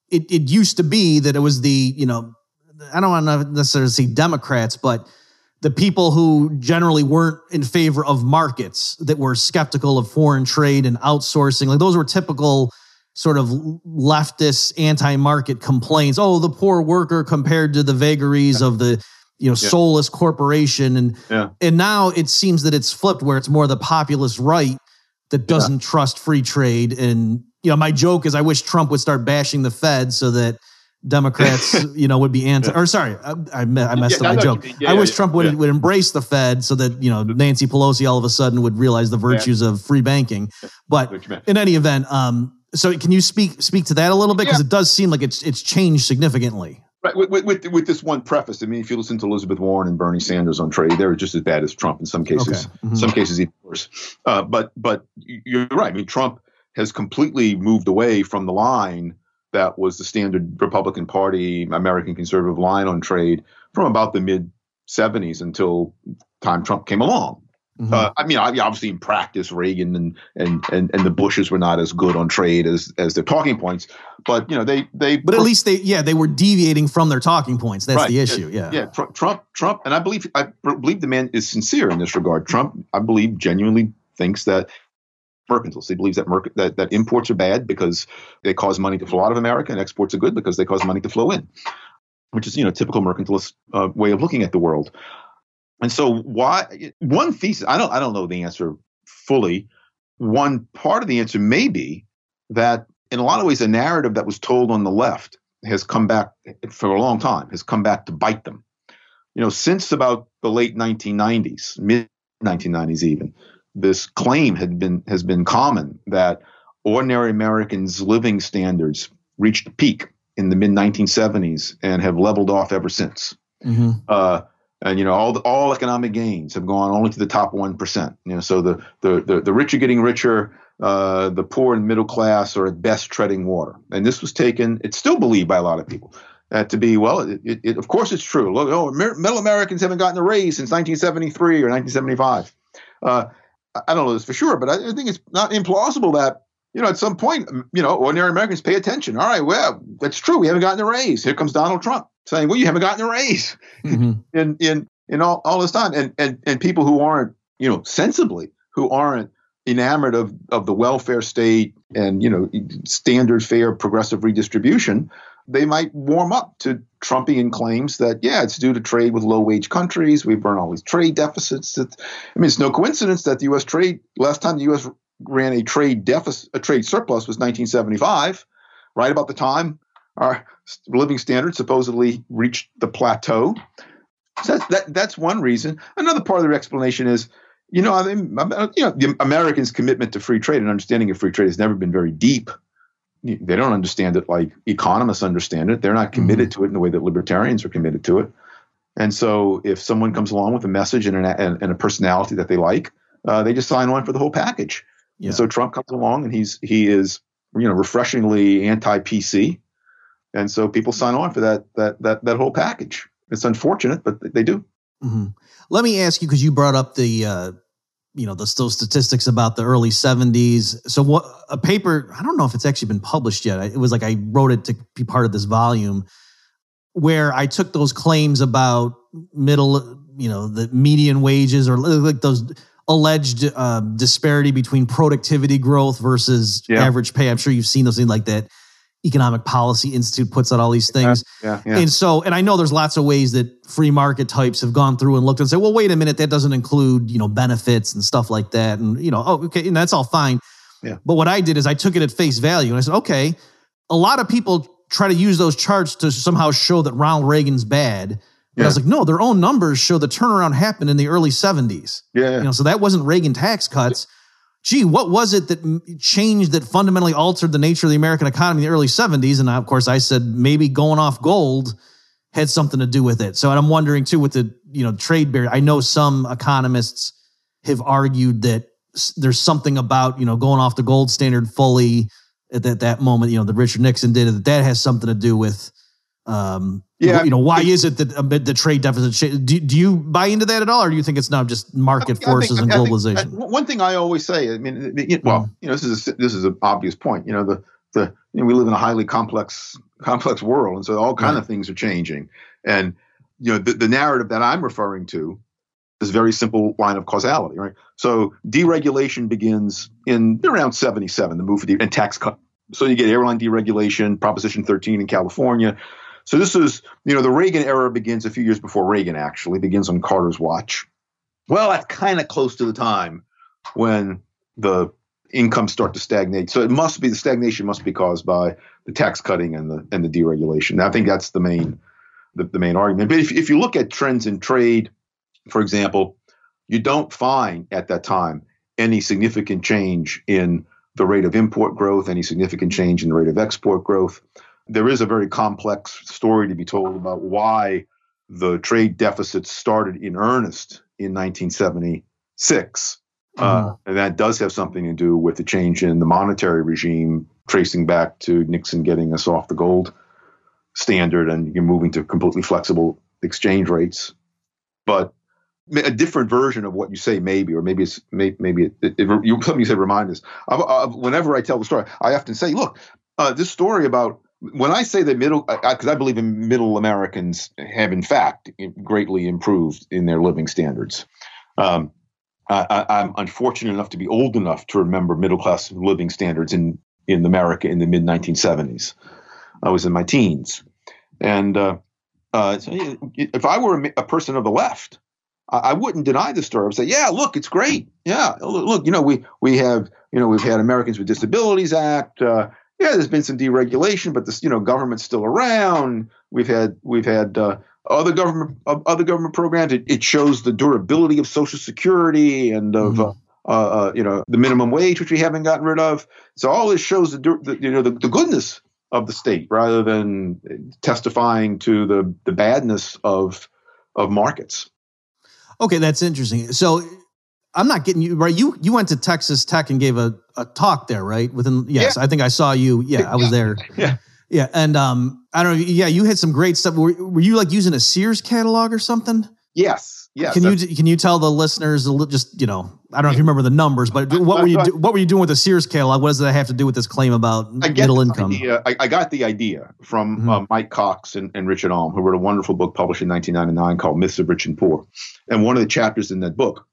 A: it it used to be that it was the you know, I don't want to necessarily say Democrats, but the people who generally weren't in favor of markets that were skeptical of foreign trade and outsourcing like those were typical sort of leftist anti-market complaints. Oh, the poor worker compared to the vagaries of the you know
D: Yeah.
A: soulless corporation, and
D: Yeah.
A: and now it seems that it's flipped where it's more the populist right that doesn't trust free trade. And you know, my joke is I wish Trump would start bashing the Fed so that. Democrats, you know, would be anti. Or sorry, I, I, me- I messed
D: Yeah,
A: up my joke.
D: Yeah,
A: I wish
D: yeah,
A: Trump would would embrace the Fed so that you know Nancy Pelosi all of a sudden would realize the virtues of free banking. But
D: What you meant.
A: in any event, um, so can you speak speak to that a little bit because it does seem like it's it's changed significantly.
D: Right, with, with, with, this one preface, I mean, if you listen to Elizabeth Warren and Bernie Sanders on trade, they're just as bad as Trump in some cases.
A: Okay. Mhm.
D: Some cases even worse. Uh, but but you're right. I mean, Trump has completely moved away from the line that was the standard Republican Party, American conservative line on trade from about the mid 70s until time Trump came along.
A: Mhm.
D: Uh, I mean, obviously in practice, Reagan and, and and and the Bushes were not as good on trade as as their talking points, but you know they they
A: but at least they yeah they were deviating from their talking points. That's
D: Right.
A: the issue. Yeah.
D: yeah, Tr- Trump, Trump, and I believe I believe the man is sincere in this regard. Trump, I believe, genuinely thinks that mercantile. He believes that merc- that that imports are bad because they cause money to flow out of America, and exports are good because they cause money to flow in, which is you know typical mercantilist uh, way of looking at the world. And so, why one thesis? I don't I don't know the answer fully. One part of the answer may be that in a lot of ways, a narrative that was told on the left has come back for a long time, has come back to bite them. You know, since about the late 1990s, mid 1990s even, this claim had been has been common that ordinary Americans' living standards reached a peak in the mid 1970s and have leveled off ever since.
A: Mhm.
D: Uh, and you know all the, all economic gains have gone only to the top one percent. You know, so the the the, the rich are getting richer. Uh, the poor and middle class are at best treading water. And this was taken. It's still believed by a lot of people uh, to be well. It, it, it, of course, it's true. Look, oh, middle Americans haven't gotten a raise since 1973 or 1975. I don't know this for sure, but I, think it's not implausible that you know at some point, you know, ordinary Americans pay attention. All right, well, that's true. We haven't gotten a raise. Here comes Donald Trump saying, "Well, you haven't gotten a raise."
A: Mhm.
D: in in in all, all this time and and and people who aren't you know sensibly who aren't enamored of of the welfare state and you know standard fair progressive redistribution they might warm up to Trumpian claims that yeah it's due to trade with low wage countries we burn all these trade deficits that, I mean it's no coincidence that the US trade last time the US ran a trade deficit a trade surplus was 1975 right about the time our living standards supposedly reached the plateau so that's, that, that's one reason. Another part of the explanation is, you know, I mean, you know, the Americans' commitment to free trade and understanding of free trade has never been very deep. They don't understand it like economists understand it. They're not committed to it in the way that libertarians are committed to it. And so, if someone comes along with a message and, an, and, and a personality that they like, uh, they just sign on for the whole package.
A: Yeah.
D: And so Trump comes along and he's he is you know refreshingly anti-PC, and so people sign on for that that that that whole package. It's unfortunate, but they do.
A: Mhm. Let me ask you because you brought up the uh, you know the those statistics about the early 70s. So what a paper I don't know if it's actually been published yet. It was like I wrote it to be part of this volume where I took those claims about middle you know the median wages or like those alleged um, disparity between productivity growth versus
D: Yeah.
A: average pay. I'm sure you've seen those things like that. Economic Policy Institute puts out all these things.
D: Yeah, yeah.
A: And so, and I know there's lots of ways that free market types have gone through and looked and said, well, wait a minute, that doesn't include, you know, benefits and stuff like that. And, you know, oh, okay, and that's all fine.
D: Yeah.
A: But what I did is I took it at face value and I said, okay, a lot of people try to use those charts to somehow show that Ronald Reagan's bad. But I was like, no, their own numbers show the turnaround happened in the early 70s.
D: yeah,
A: You know, so that wasn't Reagan tax cuts. Gee, what was it that changed that fundamentally altered the nature of the American economy in the early 70s? And of course, I said maybe going off gold had something to do with it. So, and I'm wondering too with the you know trade barrier. I know some economists have argued that there's something about you know going off the gold standard fully at that that moment. You know, that Richard Nixon did it. That that has something to do with. Um,
D: Yeah,
A: you know, why is it that uh, the trade deficit? Do, do you buy into that at all, or do you think it's now just market
D: I think-
A: forces and globalization?
D: I- one thing I always say, I mean, it- well, you know, this is a, this is an obvious point. You know, the the you know, we live in a highly complex complex world, and so all kind of things are changing. And you know, the, the narrative that I'm referring to is a very simple line of causality, right? So deregulation begins in around 77, the move for de- and tax cut So you get airline deregulation, Proposition 13 in California. So this is, you know, the Reagan era begins a few years before Reagan actually begins on Carter's watch. Well, that's kind of close to the time when the incomes start to stagnate. So it must be the stagnation must be caused by the tax cutting and the and the deregulation. I think that's the main the, the main argument. But if, if you look at trends in trade, for example, you don't find at that time any significant change in the rate of import growth, any significant change in the rate of export growth. There is a very complex story to be told about why the trade deficit started in earnest in 1976. Uh, mm-hmm. Uh, and that does have something to do with the change in the monetary regime, tracing back to Nixon getting us off the gold standard and you're moving to completely flexible exchange rates. But a different version of what you say, maybe, or maybe it's maybe, maybe it, it, it, you something you said remind us. I, I, whenever I tell the story, I often say, look, uh, this story about when I say that middle, because I, I, believe in middle Americans have in fact greatly improved in their living standards. Um, I, am unfortunate enough to be old enough to remember middle class living standards in in America in the mid 1970s. I was in my teens, and uh, uh, so if I were a, a person of the left, I wouldn't deny the story. I would say, yeah, look, it's great. Yeah, look, you know, we we have, you know, we've had Americans with Disabilities Act. Uh, yeah, there's been some deregulation, but this, you know, government's still around. We've had we've had uh, other government uh, other government programs. It, it, shows the durability of Social Security and of mm-hmm. Uh, uh, you know the minimum wage, which we haven't gotten rid of. So all this shows the, the you know the, the goodness of the state rather than testifying to the the badness of of markets.
A: Okay, that's interesting. So I'm not getting you right. You you went to Texas Tech and gave a, a talk there, right? Within yes, yeah. I think I saw you. Yeah, I was there.
D: Yeah.
A: Yeah, and um, I don't know. Yeah, you had some great stuff. Were, were you like using a Sears catalog or something?
D: Yes. Yes.
A: Can you can you tell the listeners just you know I don't know if you remember the numbers, but what were you do, what were you doing with the Sears catalog? What does that have to do with this claim about middle income?
D: Idea, I, I, got the idea from mm-hmm. uh, Mike Cox and, and Richard Alm, who wrote a wonderful book published in 1999 called Myths of Rich and Poor, and one of the chapters in that book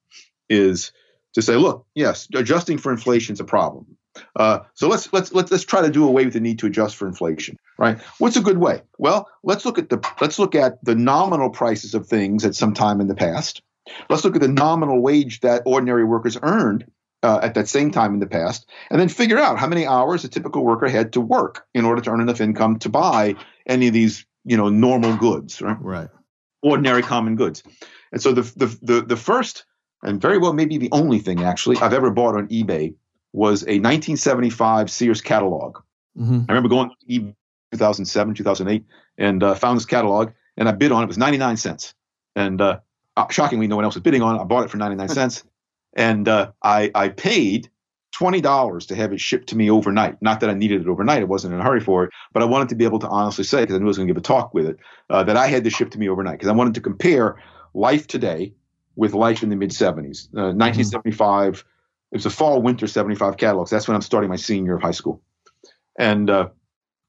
D: is to say, look, yes, adjusting for inflation is a problem. Uh, so let's let's let's let's try to do away with the need to adjust for inflation, right? What's a good way? Well, let's look at the let's look at the nominal prices of things at some time in the past. Let's look at the nominal wage that ordinary workers earned uh, at that same time in the past, and then figure out how many hours a typical worker had to work in order to earn enough income to buy any of these, you know, normal goods, right?
A: Right.
D: Ordinary common goods. And so the the the, the first and very well maybe the only thing actually I've ever bought on eBay was a 1975 Sears catalog. Mm-hmm. I remember going to eBay 2007, 2008, and uh, found this catalog, and I bid on it. It was 99 cents, and uh, uh, shockingly, no one else was bidding on it. I bought it for 99 cents, and uh, I I paid twenty dollars to have it shipped to me overnight. Not that I needed it overnight; I wasn't in a hurry for it, but I wanted to be able to honestly say, because I knew I was going to give a talk with it, uh, that I had this shipped to me overnight because I wanted to compare life today with life in the mid 70s. Uh, 1975, mm-hmm. it was a fall winter 75 catalogs. That's when I'm starting my senior of high school. And uh,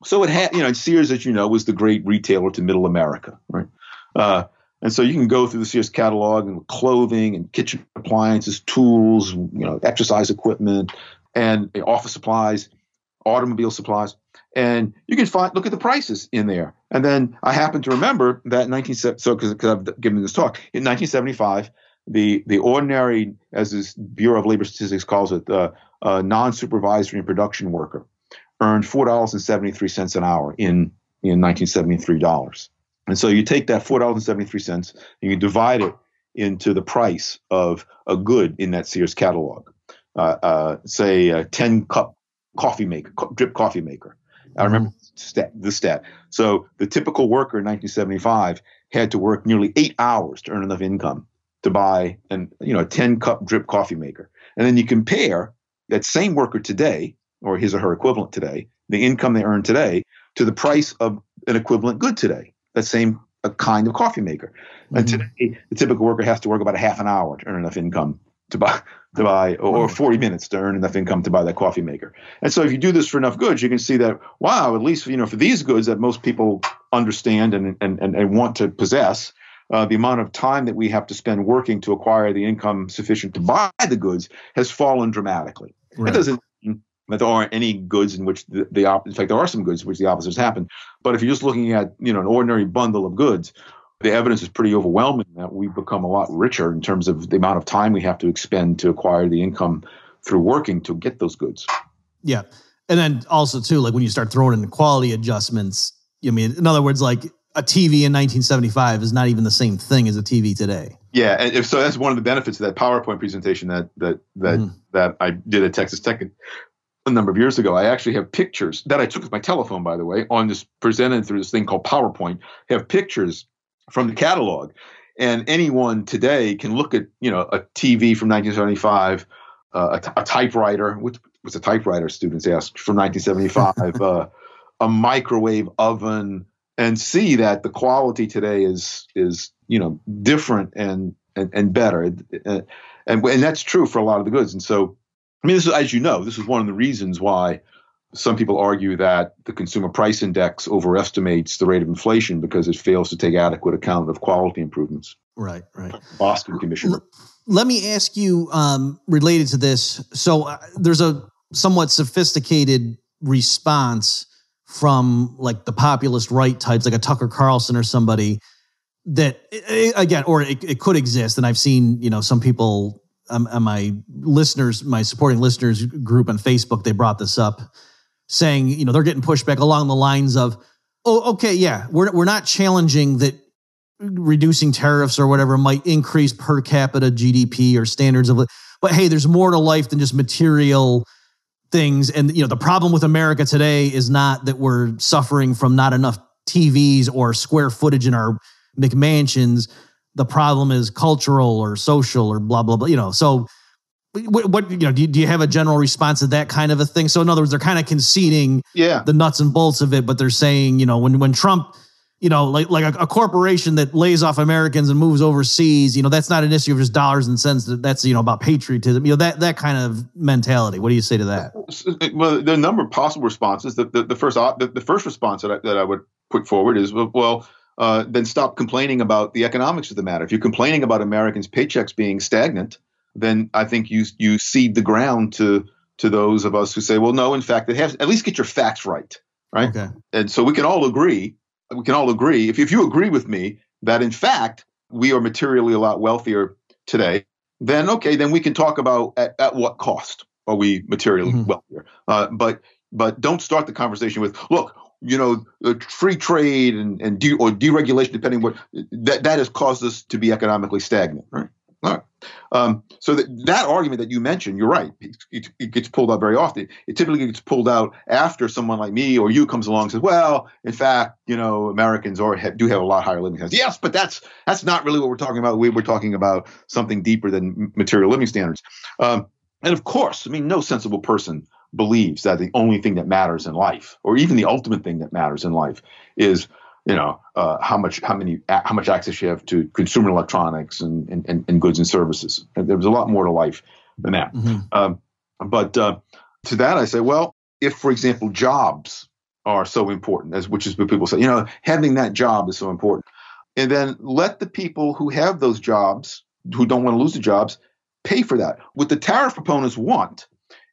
D: so it had, you know, Sears, as you know, was the great retailer to middle America, right? Uh, and so you can go through the Sears catalog and clothing and kitchen appliances, tools, you know, exercise equipment, and office supplies, automobile supplies, and you can find look at the prices in there. And then I happen to remember that 19 so because I've given this talk in 1975, the the ordinary, as this Bureau of Labor Statistics calls it, the uh, non-supervisory and production worker earned four dollars and seventy three cents an hour in in 1973 dollars. And so you take that four dollars and seventy three cents and you divide it into the price of a good in that Sears catalog. Uh, uh, say a 10 cup coffee maker, drip coffee maker. I remember stat, the stat. So the typical worker in 1975 had to work nearly eight hours to earn enough income to buy an you know a 10 cup drip coffee maker. And then you compare that same worker today, or his or her equivalent today, the income they earn today, to the price of an equivalent good today that same a kind of coffee maker. Mm-hmm. And today, the typical worker has to work about a half an hour to earn enough income to buy to buy or 40 minutes to earn enough income to buy that coffee maker. And so if you do this for enough goods, you can see that wow, at least you know for these goods that most people understand and and and, and want to possess, uh, the amount of time that we have to spend working to acquire the income sufficient to buy the goods has fallen dramatically. Right. It doesn't That there aren't any goods in which the, the op- in fact there are some goods in which the opposite has happened. But if you're just looking at you know an ordinary bundle of goods, the evidence is pretty overwhelming that we've become a lot richer in terms of the amount of time we have to expend to acquire the income through working to get those goods.
A: Yeah. And then also too, like when you start throwing in the quality adjustments, I mean, in other words, like a TV in 1975 is not even the same thing as a TV today.
D: Yeah, and if, so that's one of the benefits of that PowerPoint presentation that that that
A: Mhm.
D: that I did at Texas Tech a number of years ago. I actually have pictures that I took with my telephone, by the way, on this presented through this thing called PowerPoint. I have pictures from the catalog, and anyone today can look at you know a TV from 1975, uh, a, a typewriter, which was a typewriter students asked from 1975, uh, a microwave oven, and see that the quality today is is you know different and and, and better, and, and and that's true for a lot of the goods. And so, I mean, this is as you know, this is one of the reasons why some people argue that the consumer price index overestimates the rate of inflation because it fails to take adequate account of quality improvements.
A: Right, right.
D: Boskin Commissioner.
A: Let me ask you, um, related to this. So uh, there's a somewhat sophisticated response from like the populist right types, like a Tucker Carlson or somebody that again, or it, it could exist. And I've seen, you know, some people um, my listeners, my supporting listeners group on Facebook, they brought this up saying, you know, they're getting pushback along the lines of, oh, okay, yeah, we're, we're not challenging that reducing tariffs or whatever might increase per capita GDP or standards of, but hey, there's more to life than just material things. And, you know, the problem with America today is not that we're suffering from not enough TVs or square footage in our McMansions. The problem is cultural or social or blah, blah, blah, you know, so what, what you know, do you, do you have a general response to that kind of a thing? So in other words, they're kind of conceding
D: Yeah.
A: the nuts and bolts of it, but they're saying, you know, when when Trump, you know, like like a, a corporation that lays off Americans and moves overseas, you know, that's not an issue of just dollars and cents. That's you know about patriotism, you know, that that kind of mentality. What do you say to that?
D: well, there are a number of possible responses. The, the, the first the, the first response that I, that I would put forward is well, well uh, then stop complaining about the economics of the matter. If you're complaining about Americans' paychecks being stagnant, then I think you you cede the ground to to those of us who say, well, no, in fact, it has, at least get your facts right, right?
A: Okay.
D: And so we can all agree. We can all agree. If if you agree with me that in fact we are materially a lot wealthier today, then okay, then we can talk about at, at what cost are we materially
A: Mhm.
D: wealthier. Uh, but but don't start the conversation with look. You know, uh, free trade and and de- or deregulation, depending what that that has caused us to be economically stagnant, right? All right. Um, so that, that argument that you mentioned, you're right. It, it, it gets pulled out very often. It typically gets pulled out after someone like me or you comes along and says, "Well, in fact, you know, Americans are have, do have a lot higher living standards." Yes, but that's that's not really what we're talking about. We, we're talking about something deeper than material living standards. Um, and of course, I mean, no sensible person believes that the only thing that matters in life, or even the ultimate thing that matters in life, is you know uh, how much how many how much access you have to consumer electronics and and, and, goods and services. And there's a lot more to life than that.
A: Mhm.
D: Um, but uh, to that, I say, well, if for example jobs are so important, as which is what people say, you know, having that job is so important, and then let the people who have those jobs, who don't want to lose the jobs, pay for that. What the tariff proponents want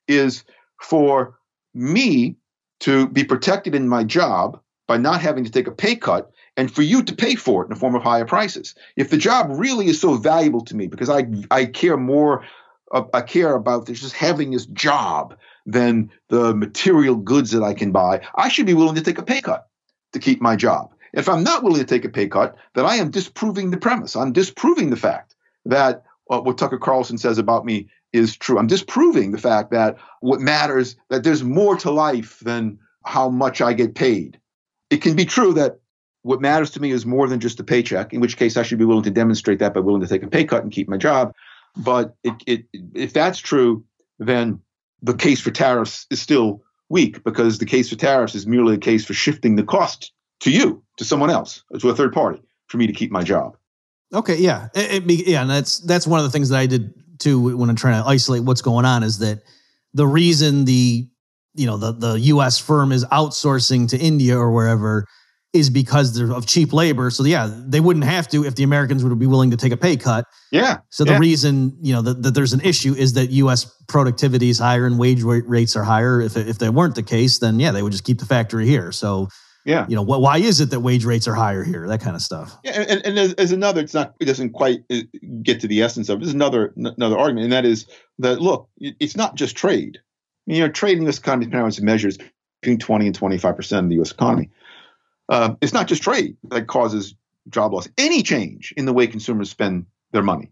D: is for me to be protected in my job by not having to take a pay cut and for you to pay for it in the form of higher prices. If the job really is so valuable to me because I I care more uh, I care about this, just having this job than the material goods that I can buy, I should be willing to take a pay cut to keep my job. If I'm not willing to take a pay cut, then I am disproving the premise. I'm disproving the fact that uh, what Tucker Carlson says about me is true. I'm disproving the fact that what matters that there's more to life than how much I get paid. It can be true that what matters to me is more than just a paycheck, in which case I should be willing to demonstrate that by willing to take a pay cut and keep my job. But it, it, if that's true, then the case for tariffs is still weak because the case for tariffs is merely a case for shifting the cost to you, to someone else, to a third party, for me to keep my job.
A: Okay, yeah, it, it yeah, and that's that's one of the things that I did too when I'm trying to isolate what's going on is that the reason the you know the the U.S. firm is outsourcing to India or wherever is because they're of cheap labor. So yeah, they wouldn't have to if the Americans would be willing to take a pay cut.
D: Yeah.
A: So the
D: yeah.
A: reason you know that, that there's an issue is that U.S. productivity is higher and wage rate- rates are higher. If if they weren't the case, then yeah, they would just keep the factory here. So
D: yeah.
A: you know wh- why is it that wage rates are higher here? That kind of stuff.
D: Yeah, and, and there's, there's another. It's not. It doesn't quite uh, get to the essence of. it. There's another another argument, and that is that look, it's not just trade. You know, trade in this economy depends on measures between 20 and 25 percent of the U.S. economy. Uh, it's not just trade that causes job loss. Any change in the way consumers spend their money,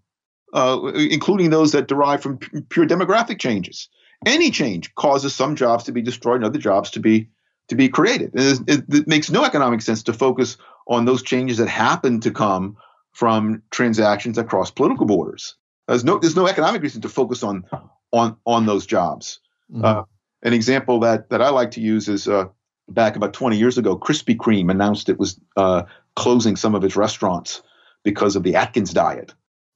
D: uh, including those that derive from pure demographic changes, any change causes some jobs to be destroyed and other jobs to be to be created. It, it, it makes no economic sense to focus on those changes that happen to come from transactions across political borders. There's no there's no economic reason to focus on on on those jobs.
A: Mhm.
D: Uh, an example that that I like to use is uh, back about 20 years ago, Krispy Kreme announced it was uh, closing some of its restaurants because of the Atkins diet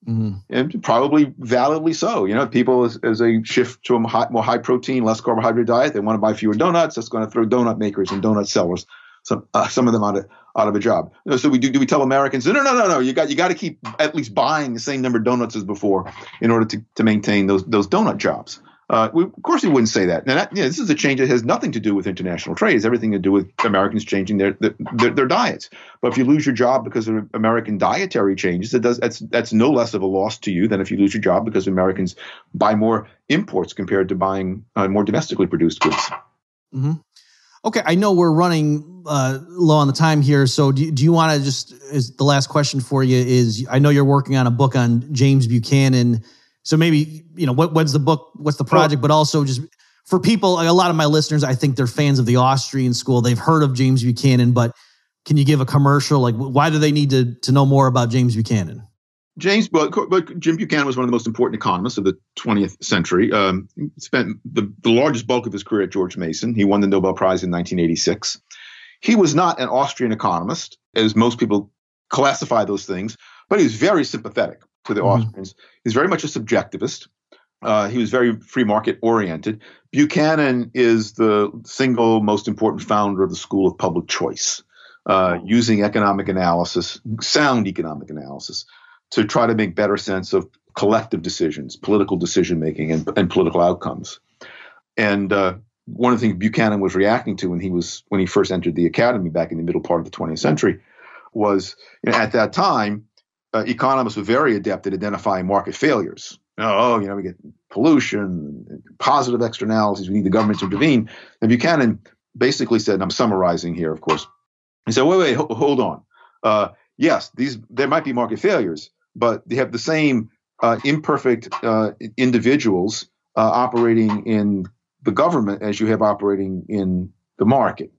A: Mhm.
D: and probably validly so. You know, people as, as they shift to a high, more high protein, less carbohydrate diet, they want to buy fewer donuts. That's going to throw donut makers and donut sellers some uh, some of them out of out of a job. You know, so we do do we tell Americans no no no no you got you got to keep at least buying the same number of donuts as before in order to, to maintain those those donut jobs. Uh, we, of course, we wouldn't say that. Now, that, you know, this is a change that has nothing to do with international trade. It's everything to do with Americans changing their, their their diets. But if you lose your job because of American dietary changes, it does that's that's no less of a loss to you than if you lose your job because Americans buy more imports compared to buying uh, more domestically produced goods.
A: hmm Okay, I know we're running uh, low on the time here, so do, do you want to just? Is the last question for you is? I know you're working on a book on James Buchanan, so maybe you know what, what's the book, what's the project, but also just for people. A lot of my listeners, I think they're fans of the Austrian school. They've heard of James Buchanan, but can you give a commercial? Like, why do they need to to know more about James Buchanan?
D: James, but, but Jim Buchanan was one of the most important economists of the 20th century. Um, spent the, the largest bulk of his career at George Mason. He won the Nobel Prize in 1986. He was not an Austrian economist, as most people classify those things, but he was very sympathetic to the
A: Mhm.
D: Austrians. He's very much a subjectivist. Uh, he was very free market oriented. Buchanan is the single most important founder of the school of public choice, uh, using economic analysis, sound economic analysis, to try to make better sense of collective decisions, political decision making, and, and political outcomes. And uh, one of the things Buchanan was reacting to when he was when he first entered the academy back in the middle part of the 20th century was you know, at that time uh, economists were very adept at identifying market failures. Oh, you know, we get pollution, positive externalities. We need the government to intervene. And Buchanan basically said, and I'm summarizing here, of course. He said, "Wait, wait, ho- hold on. Uh, yes, these there might be market failures, but they have the same uh, imperfect uh, individuals uh, operating in the government as you have operating in the market.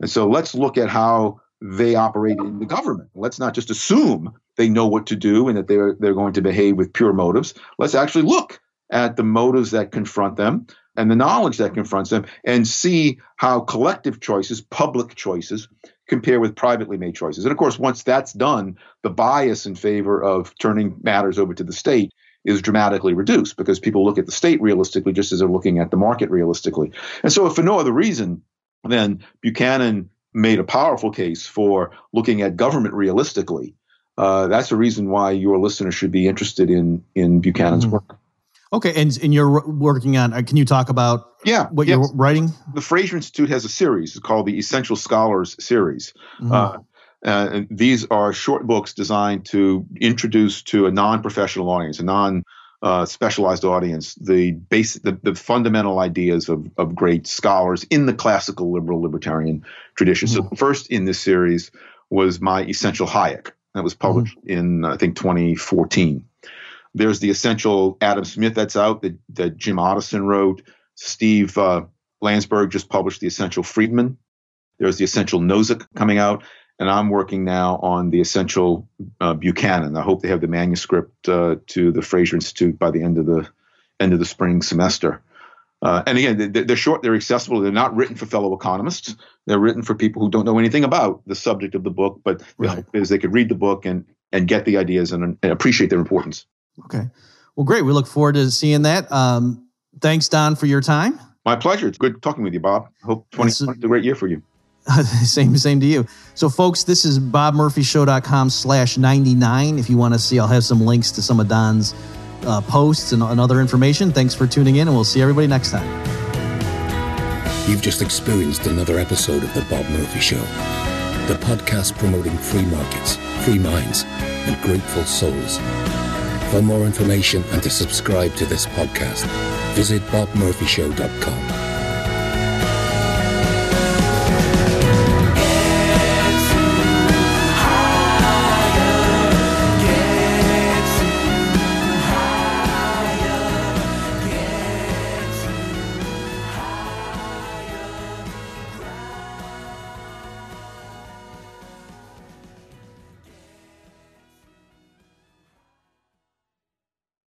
D: And so let's look at how they operate in the government. Let's not just assume they know what to do and that they're they're going to behave with pure motives. Let's actually look at the motives that confront them and the knowledge that confronts them and see how collective choices, public choices, compare with privately made choices. And of course, once that's done, the bias in favor of turning matters over to the state is dramatically reduced because people look at the state realistically just as they're looking at the market realistically. And so, if for no other reason, then Buchanan made a powerful case for looking at government realistically. Uh, that's the reason why your listeners should be interested in in Buchanan's
A: Mhm.
D: work.
A: Okay, and and you're working on. uh, Can you talk about
D: Yeah,
A: what
D: yes.
A: you're writing?
D: the Fraser Institute has a series it's called the Essential Scholars Series.
A: Mhm.
D: Uh, and these are short books designed to introduce to a non-professional audience, a non uh, specialized audience, the basic, the, the fundamental ideas of, of great scholars in the classical liberal libertarian tradition. So, first in this series was my Essential Hayek. That was published in, I think, 2014. There's the Essential Adam Smith that's out that, that Jim Otteson wrote. Steve uh, Landsburg just published the Essential Friedman. There's the Essential Nozick coming out, and I'm working now on the Essential uh, Buchanan. I hope they have the manuscript uh, to the Fraser Institute by the end of the end of the spring semester. Uh, and again, they- they're short, they're accessible. They're not written for fellow economists. They're written for people who don't know anything about the subject of the book, but the
A: Right.
D: hope is they could read the book and and get the ideas and, and appreciate their importance.
A: Okay. Well, great. We look forward to seeing that. Um, thanks, Don, for your time.
D: My pleasure. It's good talking with you, Bob. Hope
A: Yes,
D: 2020 is a great year for you.
A: same, same to you. So, folks, this is bobmurphyshow.com slash 99. If you want to see, I'll have some links to some of Don's uh, posts and, and other information. Thanks for tuning in, and we'll see everybody next time.
C: You've just experienced another episode of The Bob Murphy Show, the podcast promoting free markets, free minds, and grateful souls. For more information and to subscribe to this podcast, visit bobmurphyshow.com.